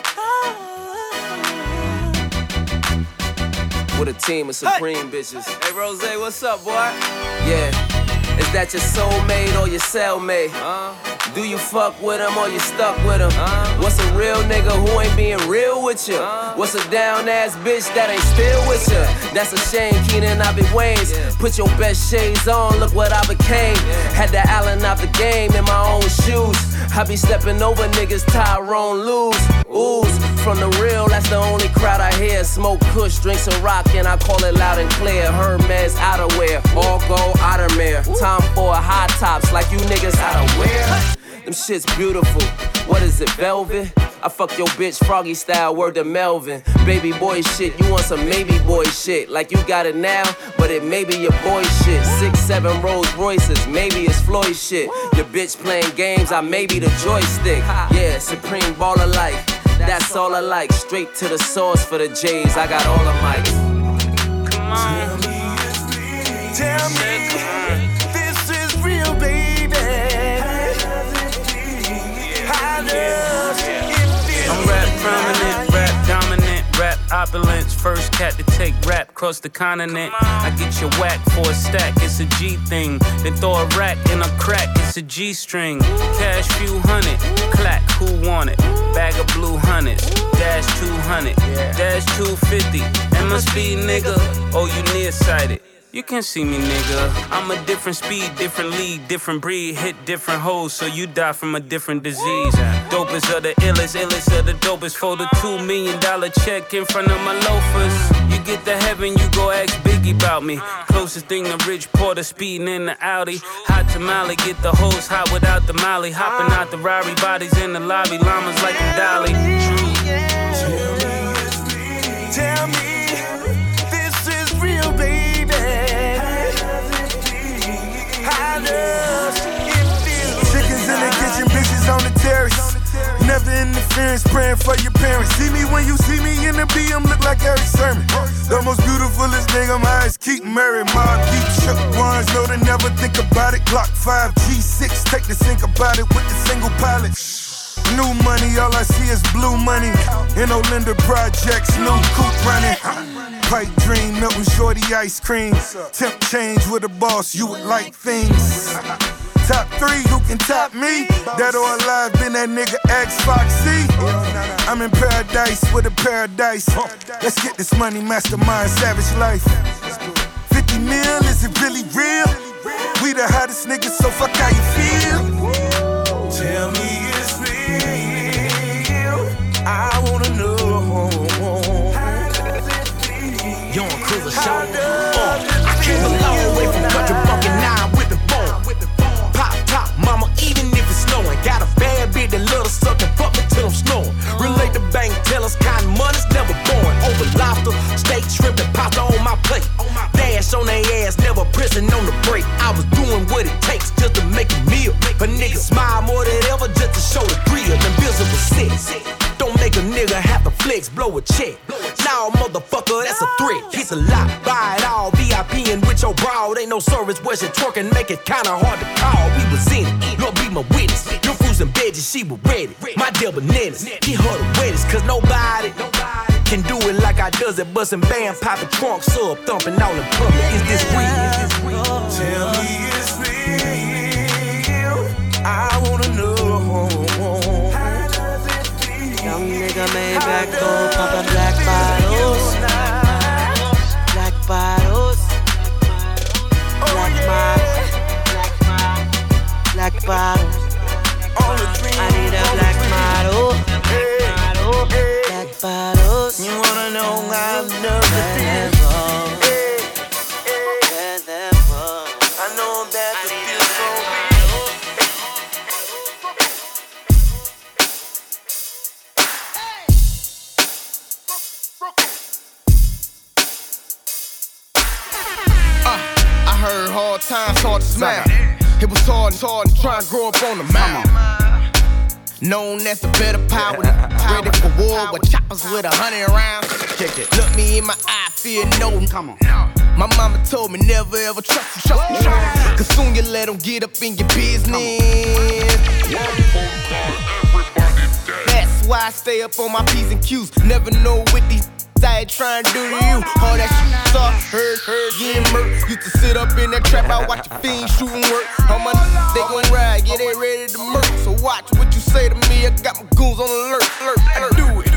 With a team of supreme bitches. Hey Rose, what's up, boy? Yeah. That your soulmate or your cellmate? Do you fuck with him or you stuck with him? What's a real nigga who ain't being real with you? What's a down ass bitch that ain't still with you? That's a shame, Keenan, I be Wayne's. Put your best shades on, look what I became. Had the Allen out the game in my own shoes. I be stepping over niggas, Tyrone lose. Ooze from the real, that's the only crowd I hear. Smoke kush, drink some rock, and I call it loud and clear. Hermes outerwear, all gold outermere. Time for high tops like you niggas out of wear. Them shit's beautiful. What is it, velvet? I fuck your bitch froggy style, word to Melvin. Baby boy shit, you want some maybe boy shit. Like you got it now, but it may be your boy shit. Six, seven Rolls Royces, maybe it's Floyd shit. Your bitch playing games, I may be the joystick. Yeah, supreme baller like. That's all I like. Straight to the source for the J's. I got all the mics. Come on. Tell me this I'm rap prominent, rap dominant, rap opulence. First cat to take rap across the continent. I get your whack for a stack, it's a G thing. Then throw a rack in a crack, it's a G string. Cash few hundred, clack, who want it? Bag of blue hundreds, dash 200, dash 250. MSB nigga, oh you nearsighted. You can see me, nigga. I'm a different speed, different league, different breed, hit different hoes, so you die from a different disease. Dopest of the illest, illest of the dopest. For the two million dollar check in front of my loafers. You get to heaven, you go ask Biggie about me. Closest thing to Rich Porter speeding in the Audi. Hot tamale, get the hose hot without the molly. Hopping out the Rari, bodies in the lobby, llamas like a dolly. Tell me, this Chickens in the kitchen, bitches on the terrace. Never interference, praying for your parents. See me when you see me in the BM, look like Erick Sermon. The most beautifulest nigga, I'm eyes keep married. Mobb Deep shook ones, know to never think about it. Glock 5, G6, take the think about it with the single pilot. New money, all I see is blue money. In Olinda projects, new coupe running. Pipe dream, Milton Shorty ice cream. Temp change with a boss, you would like things. Top three, who can top me? Dead or alive, been that nigga X Foxy. I'm in paradise with a paradise. Let's get this money, mastermind, savage life. 50 mil, is it really real? We the hottest niggas, so fuck how you feel. Tell me. I wanna know. Young Cruiser shot. Uh, I came a long way from country bumping nine with the bone. Pop top, mama, even if it's snowing. Got a bad bitch that love to suck and fuck me till I'm snoring. Relate the bank tellers, kind money's never born. Over lobster, steak, shrimp, and pasta on my plate. Dash on their ass, never pressing on the break. I was doing what it takes just to make a meal. A nigga smile more than ever just to show the grill. The invisible six. Make a nigga have to flex, blow a check. Now, motherfucker, that's a threat. It's a lot, buy it all. VIP and with your broad. Ain't no service where she twerking, make it kinda hard to call. We was in it, Lord be my witness. Your fruits and veggies, she was ready. My deal bananas, he her the wettest, cause nobody can do it like I does it. Bustin' band, poppin' trunk, sub, thumping all in public. Is this real? Is this real? Tell me it's real. I wanna know. Made back door, poppin' black bottles. Black bottles. Black bottles. Black bottles. Times, hard to smile. It was hard, it's hard to try and grow up on the mountain. Known as the better power, ready for war with choppers with a hundred rounds. Look me in my eye, fear no. Come on. My mama told me never ever trust you, trust you. Cause soon you let them get up in your business. That's why I stay up on my P's and Q's. Never know what these I ain't trying to do to you. All that shit suck, heard, heard, getting murked. Used to sit up in that trap, I watch the fiends shooting work. All my they gon' ride, yeah, they ready to murk. So watch what you say to me. I got my goons on alert, alert. I do it.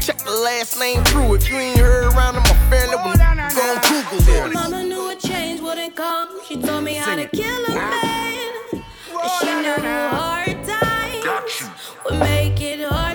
Check the last name through. If you ain't heard around in my family, well, go on Google it. Mama knew a change wouldn't come. She told me how to kill a man. And she knew hard times would make it hard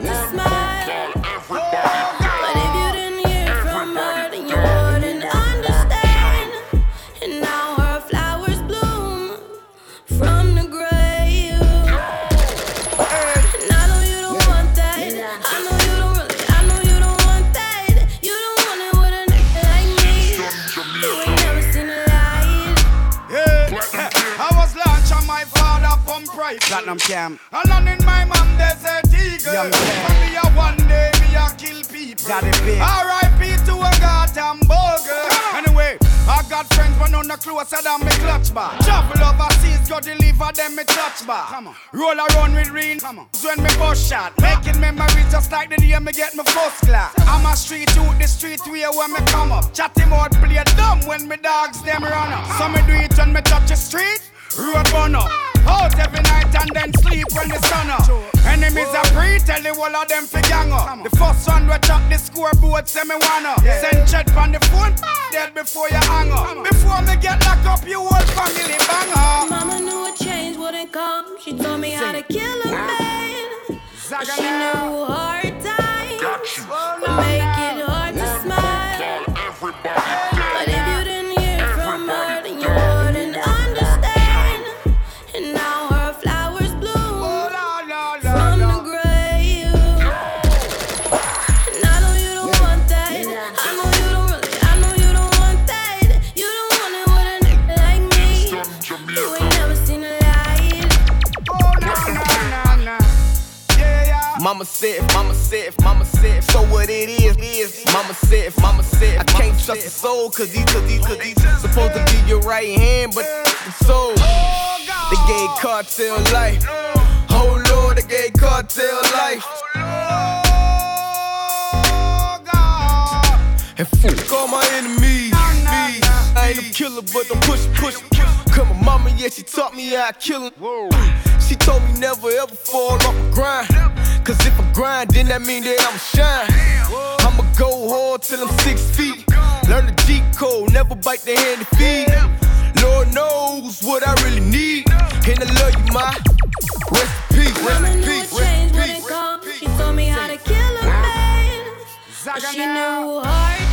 than me clutch bar. Travel overseas, go deliver them me touch bar. Come on. Roll around with rain. Come on. When me bust shot, making memories just like the day me get my first class. I'm a street youth, the street way when me come up. Chatty mouth play dumb when me dogs them run up. So me do it when me touch the street. Road burn up. Out every night and then sleep when the sun up. Enemies are breed, tell the whole of them fi gang up. The first one we chop the scoreboard, say me wanna. Send chat on the phone, dead before you hang up. Before me get locked up, you whole family bang up. Mama knew a change wouldn't come. She told me how to kill a ah. man. But she knew hard times would make Mama said, mama said, mama said, so what it is, is. Mama said, if mama said, I can't trust the soul, cause these, cause these, cause these supposed to be your right hand, but the soul. They gave cartel life. Oh Lord, they gave cartel life. And fuck all my enemies. I ain't a killer, but don't push, push. Cause my mama, yeah, she taught me how to kill him. She told me never ever fall off a grind. Cause if I grind, then that mean that I'ma shine. I'ma go hard till I'm six feet. Learn the G code, never bite the hand that feed. Lord knows what I really need. And I love you, ma. Rest in peace, rest in peace, rest in peace. She told me how to kill a man. But she knew hard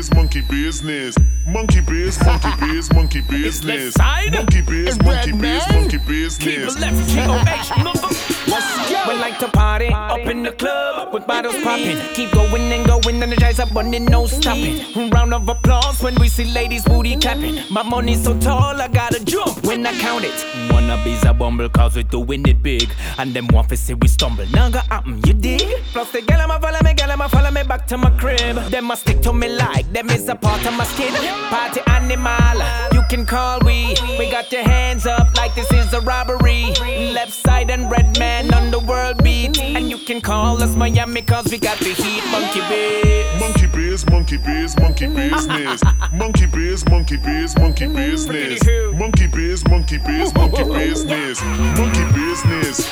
biz, monkey business. Monkey biz, monkey biz, monkey business. Monkey biz, monkey biz, monkey business. it left, keep on H, mother. Let's go. We like to party up in the club with bottles popping. Keep going and going, energize up, running, no stopping. Round of applause when we see ladies booty clapping. My money's so tall, I gotta jump when I count it. Wannabes a bumble, cause we doing it big. And them want to see we stumble. Now go happen, you dig? Plus the gal, I'ma follow me, gal, I'ma follow me back to my crib. Them must stick to me like them is a part of my skin. Party animal, you can call we. We got your hands up like this is a robbery. Left side and red man on the world beat. And you can call us Miami cause we got the heat, monkey biz. Monkey biz, monkey biz, monkey business. Monkey biz, monkey biz, monkey business. Monkey biz, monkey biz, monkey business. Monkey business.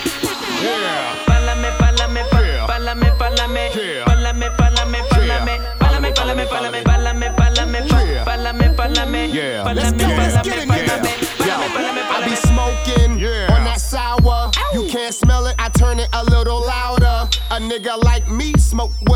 Yeah. Pálame, pálame, pa- pálame, pálame, pálame, Let's get it, let's pálame, get it, pálame, yeah. pálame, pálame, I be smoking on that sour. You can't smell it, I turn it a little louder. A nigga like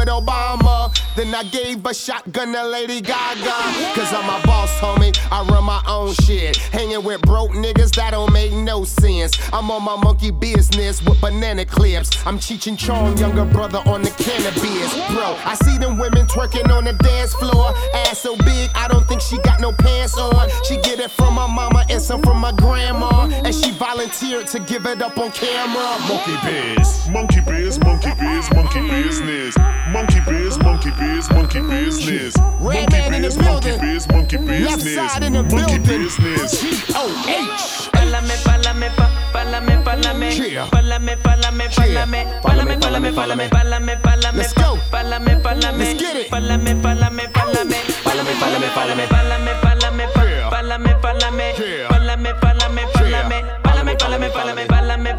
with Obama. Then I gave a shotgun to Lady Gaga. Cause I'm a boss, homie. I run my own shit. Hanging with broke niggas, that don't make no sense. I'm on my monkey business with banana clips. I'm and Chong, younger brother on the cannabis. Bro, I see them women twerking on the dance floor. Ass so big, I don't think she got no pants on. She get it from my mama and some from my grandma. And she volunteered to give it up on camera. Monkey biz, monkey biz, monkey biz, monkey business. Monkey biz, monkey biz, monkey business. Monkey biz, monkey biz, monkey business. Monkey business. G-O-H. Pálame, pálame, pálame, pálame. Pálame, pálame, pálame. Pálame, pálame, pálame. Pálame, pálame. Let's go. Pálame, pálame. Let's get it. Pálame, pálame, pálame. Pálame, pálame, pálame. Pálame, pálame, pálame. Pálame, pálame. Pálame, pálame, pálame. Pálame, pálame, pálame. Pálame, pálame, pálame. Pálame,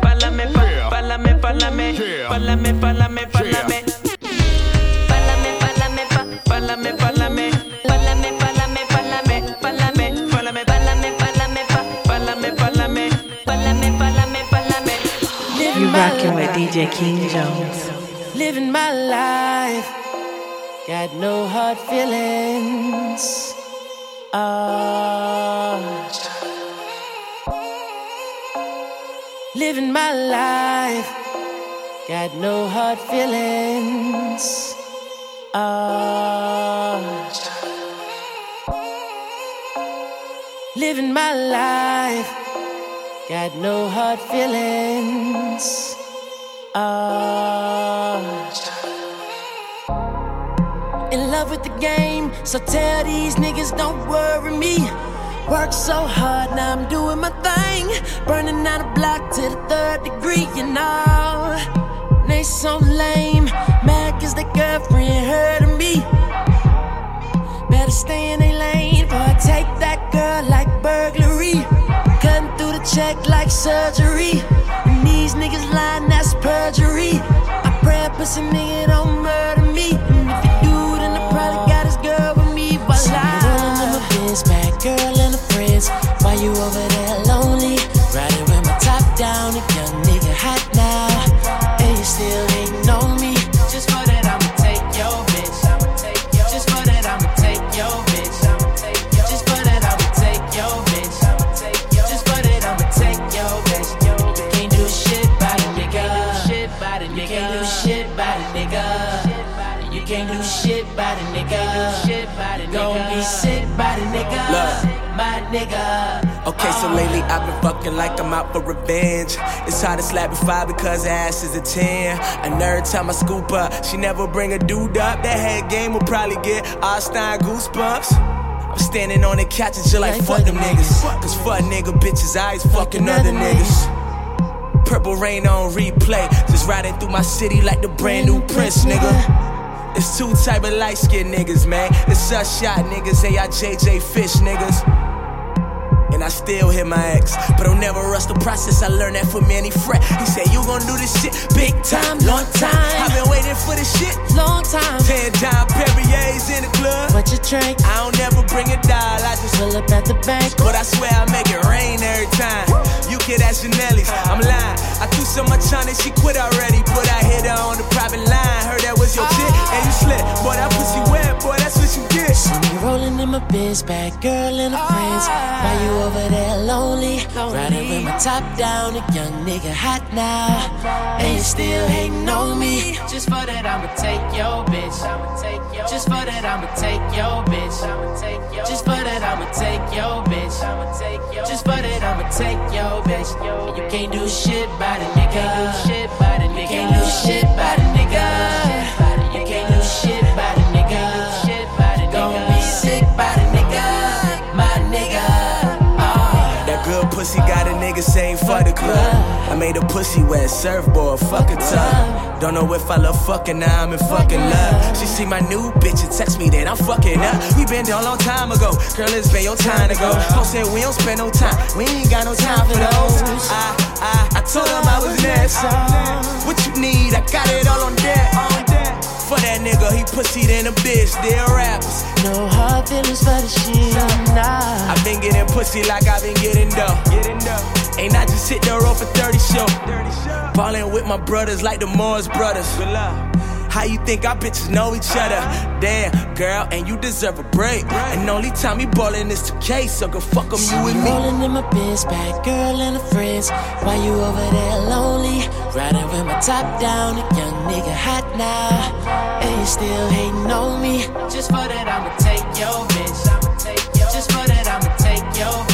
pálame, pálame. Pálame, pálame, pálame. You rockin' with DJ King Jones. Living my life, got no hard feelings. Ah. living my life, got no hard feelings. Ah. Living my life, got no hard feelings. Oh. In love with the game, so tell these niggas don't worry me. Work so hard, now I'm doing my thing. Burning out a block to the third degree, you know. They so lame, mad cause their girlfriend heard of me. Better stay in their lane, I take that girl like burglary. Cutting through the check like surgery. And these niggas lying, that's perjury. I pray pussy nigga don't murder me. And if you do, then I probably got his girl with me. So you rolling in my Benz, bad girl and her friends. Why you over there the. My nigga. Okay, so uh. lately I've been fucking like I'm out for revenge. It's hard to slap a five because ass is a 10. And every time I scoop up, she never bring a dude up. That head game will probably get Einstein goosebumps. I'm standing on the couch and chill like fuck them niggas. Cause fuck nigga bitches, I ain't fucking other niggas. Purple rain on replay, just riding through my city like the brand new Prince, nigga. It's two type of light skinned niggas, man. It's us shot niggas, AIJJ fish niggas. And I still hit my ex. But I'll never rush the process. I learned that from Mannie Fresh. He said, You gon' do this shit big time, long time. I've been waiting for this shit long time. Ten time Perrier's in the club. What you drink? I don't never bring a dial. I just pull up at the bank. But I swear I make it rain every time. You kid at Chanel's. I'm lying. I threw so much on it, she quit already. Biz bag, girl and her friends. Why you over there lonely? Riding with my top down, a young nigga hot now. And you still hating on me. Just for that, I'ma take your bitch. I'ma take your Just for that, I'ma take your bitch. I'ma take your Just for that, I'ma take your bitch. I'ma take your Just for that, I'ma take your bitch. And you can't do shit by the nigga. You can't do shit by the nigga. Saying fuck the club. I made a pussy wet surfboard, fuck a tub. Don't know if I love fucking now, I'm in fucking love. She see my new bitch and text me that I'm fucking up. We been there a long time ago. Girl, it's been your time to go. Folks said we don't spend no time. We ain't got no time for those. I, I, I told them I was next. What you need? I got it all on deck. For that nigga, he pussied in a bitch, they're rappers. No hard feelings for the shit, nah. I've been getting pussy like I've been getting dough. Ain't I just hit the road for 30 show. Ballin' with my brothers like the Morris brothers. How you think our bitches know each other? Damn, girl, and you deserve a break. And only time we ballin' is 2K, so go fuck 'em, you and me. Rolling in my biz bag, girl and her friends. Why you over there lonely? Riding with my top down, a young nigga hot now. And you still hating on me. Just for that, I'ma take your bitch. Just for that, I'ma take your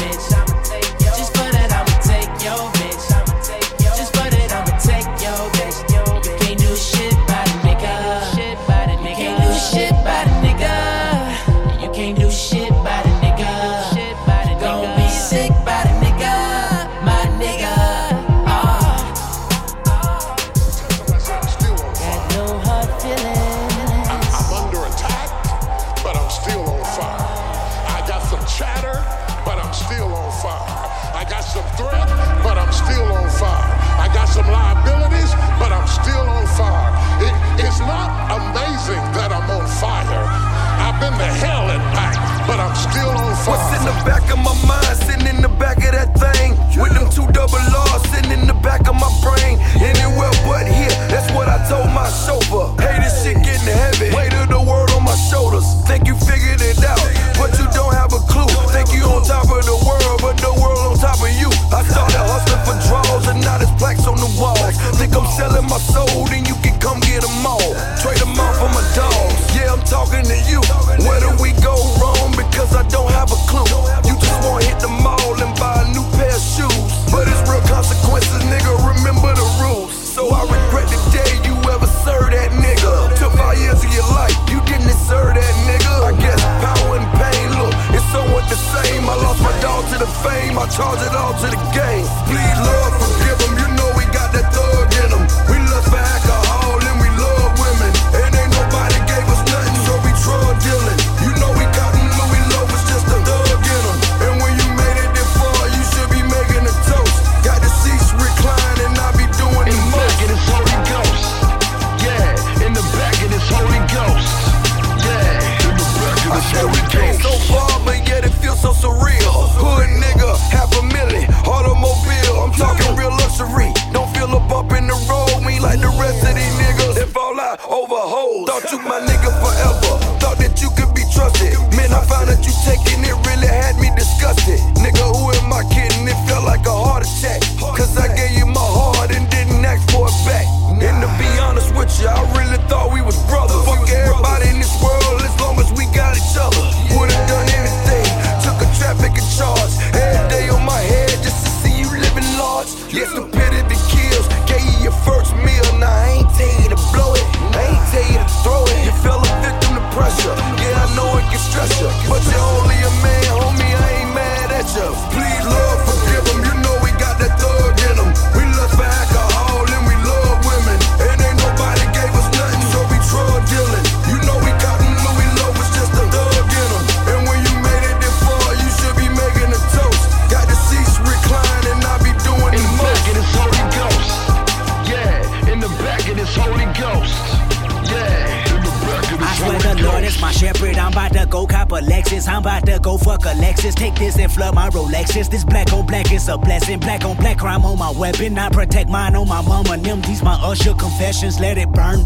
Let it burn.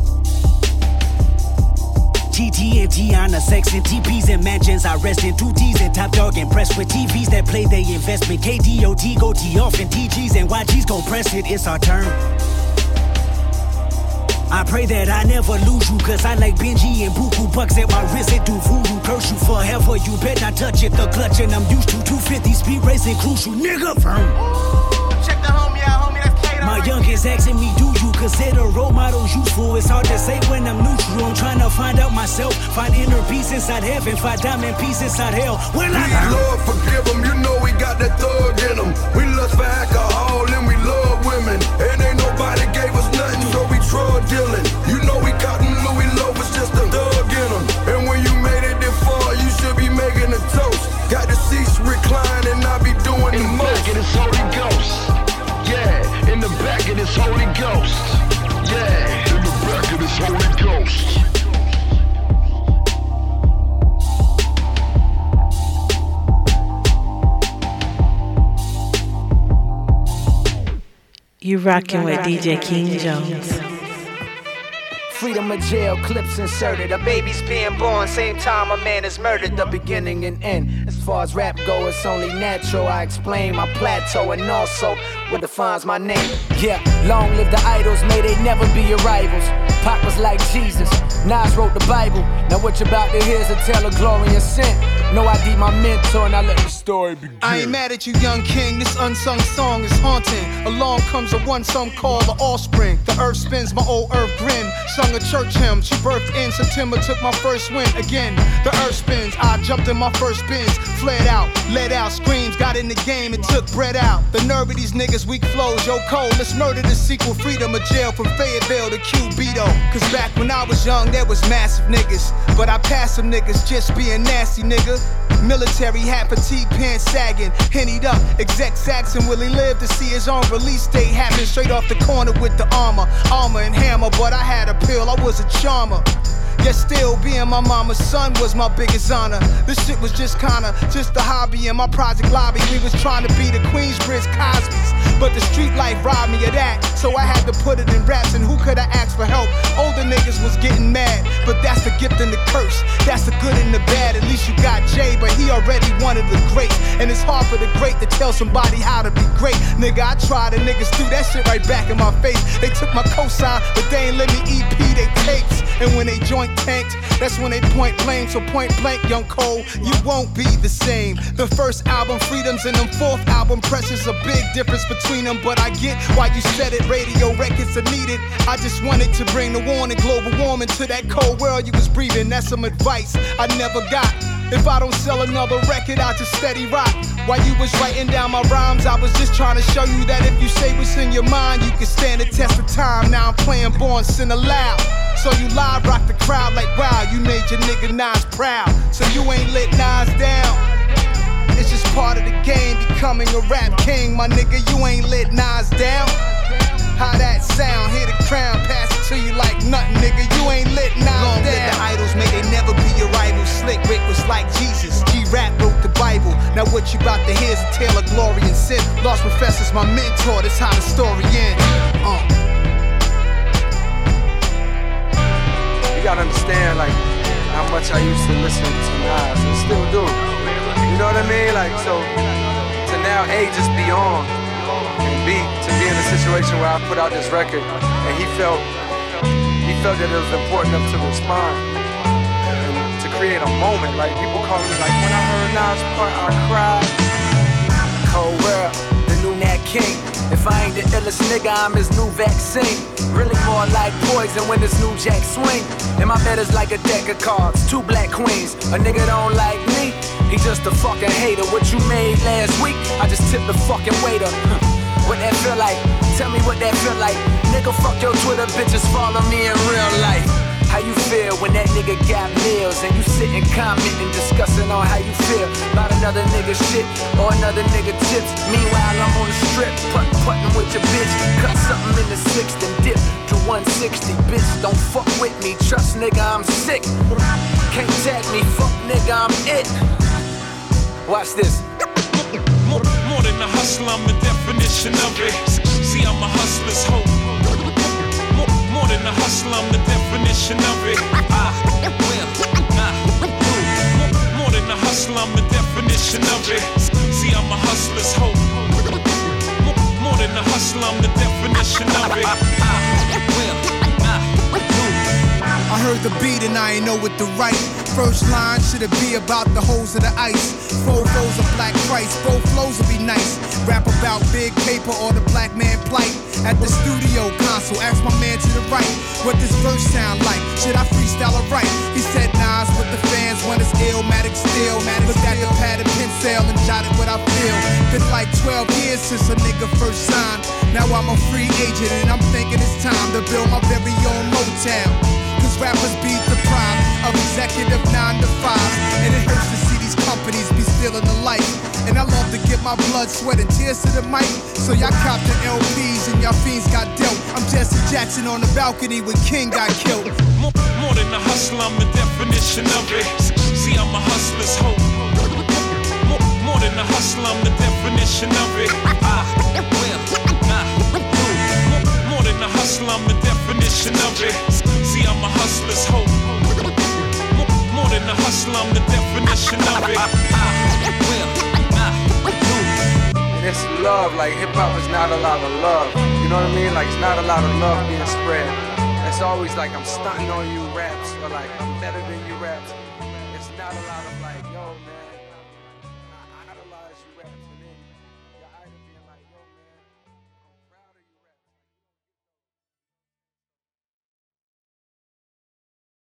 TTNT on the sex and TPs and mansions. I rest in two T's and top dog impressed with TVs that play they investment. KDOT go T off and TGs and YGs gon' press it. It's our turn. I pray that I never lose you, cause I like Benji and Buku bucks at my wrist. It do voodoo, curse you forever. You bet not touch it, the clutch, and I'm used to 250 speed racing, crucial nigga firm. That's Kato. Asking me, do you consider role models useful? It's hard to say when I'm neutral. I'm trying to find out myself, find inner peace inside heaven, find diamond peace inside hell. Will I Please, Lord, forgive them. You know we got that thug in them. We lust for alcohol and we love women. And ain't nobody gave us nothing, so we drug dealing. You know we got them Louis Loafers, just a thug rocking with DJ King Jones. Freedom of jail, clips inserted. A baby's being born, same time a man is murdered. The beginning and end. As far as rap go, it's only natural. I explain my plateau and also what defines my name. Yeah, long live the idols, may they never be your rivals. Pop was like Jesus, Nas wrote the Bible. Now what you're about to hear is a tale of glory and sin. No ID, my mentor, and I let the story begin. I ain't mad at you, young king. This unsung song is haunting. Along comes a one song called the offspring. The earth spins, my old earth grin. Sung a church hymn. She birthed in September, took my first win. Again, the earth spins. I jumped in my first bins. Fled out, let out screams. Got in the game and took bread out. The nerve of these niggas, weak flows. Yo, Cole, let's murder the sequel. Freedom of jail from Fayetteville to Cubito. Cause back when I was young, there was massive niggas. But I passed some niggas just being nasty, nigga. Military hat, fatigue pants sagging, hennied up. Exec Saxon, will he live to see his own release date happen? Straight off the corner with the armor, armor and hammer. But I had a pill, I was a charmer. Yet still being my mama's son was my biggest honor. This shit was just kinda just a hobby in my project lobby. We was trying to be the Queensbridge Cosby's. But the street life robbed me of that. So I had to put it in raps, and who could I ask for help? Older niggas was getting mad, but that's the gift and the curse. That's the good and the bad. At least you got Jay, but he already wanted the great. And it's hard for the great to tell somebody how to be great. Nigga, I tried, and niggas threw that shit right back in my face. They took my cosign, but they ain't let me EP they tapes. And when they joint that's when they point blame. So point blank, young Cole, you won't be the same. The first album, Freedoms, and them fourth album, Precious, a big difference between them. But I get why you said it, radio records are needed. I just wanted to bring the warning, global warming to that cold world you was breathing. That's some advice I never got. If I don't sell another record, I just steady rock. While you was writing down my rhymes, I was just trying to show you that if you say what's in your mind, you can stand the test of time. Now I'm playing born sin aloud. So you live rock the crowd like wow, you made your nigga Nas proud. So you ain't let Nas down. It's just part of the game, becoming a rap king. My nigga, you ain't let Nas down. How that sound? Hear the crown, pass it to you like nothing, nigga. You ain't lit Nas Long down. live the idols, may they never be your rivals. Slick Rick was like Jesus, G Rap wrote the Bible. Now what you about to hear is a tale of glory and sin. Large Professor's my mentor, that's how the story ends. Uh. You gotta understand, like, how much I used to listen to Nas and still do. You know what I mean? Like, so to now A just be on and B to be in a situation where I put out this record and he felt he felt that it was important enough to respond and to create a moment. Like people call me like when I heard Nas part, I cried. Cold world, new Nat King. If I ain't the illest nigga, I'm his new vaccine. Really more like poison when this new jack swing. And my bed is like a deck of cards, two black queens. A nigga don't like me, he just a fucking hater. What you made last week, I just tipped the fucking waiter. What that feel like? Tell me what that feel like. Nigga, fuck your Twitter bitches, follow me in real life. How you feel when that nigga got meals and you sitting commenting, discussing on how you feel about another nigga shit or another nigga tips? Meanwhile, I'm on the strip, putt putting with your bitch, cut something in the sixth and dip to 160. Bitch, don't fuck with me, trust nigga, I'm sick. Can't tag me, fuck nigga, I'm it. Watch this. More, than a hustler, I'm the definition of it. See, I'm a hustler's hope. Than a hustler, I'm the definition of it. Ah, well, nah. More, more than a hustler, I'm the definition of it. See, I'm a hustler's hope. More, than a hustler, I'm the definition of it. Ah, well, I heard the beat and I ain't know what to write. First line should it be about the holes of the ice? Four rows of black Christ, both flows would be nice. Rap about big paper or the black man plight. At the studio console, ask my man to the right, what this verse sound like? Should I freestyle or write? He said Nas with the fans when it's illmatic still. Looked at the pad and pencil and jotted what I feel. Been like 12 years since a nigga first signed. Now I'm a free agent and I'm thinking it's time to build my very own Motown. Rappers be deprived of executive nine to five. And it hurts to see these companies be stealing the life. And I love to give my blood, sweat, and tears to the mic. So y'all cop the LPs and y'all fiends got dealt. I'm Jesse Jackson on the balcony when King got killed. More, more than a hustler, I'm the definition of it. See, I'm a hustler's hope. More, more than a hustler, I'm the definition of it. Ah, well, nah. More, more than a hustler, I'm the definition of it. See, I'm a hustler's hope. More, than a hustler, I'm the definition of it. And it's love, like hip hop is not a lot of love. You know what I mean? Like it's not a lot of love being spread. It's always like I'm stunting on you raps or like I'm better than you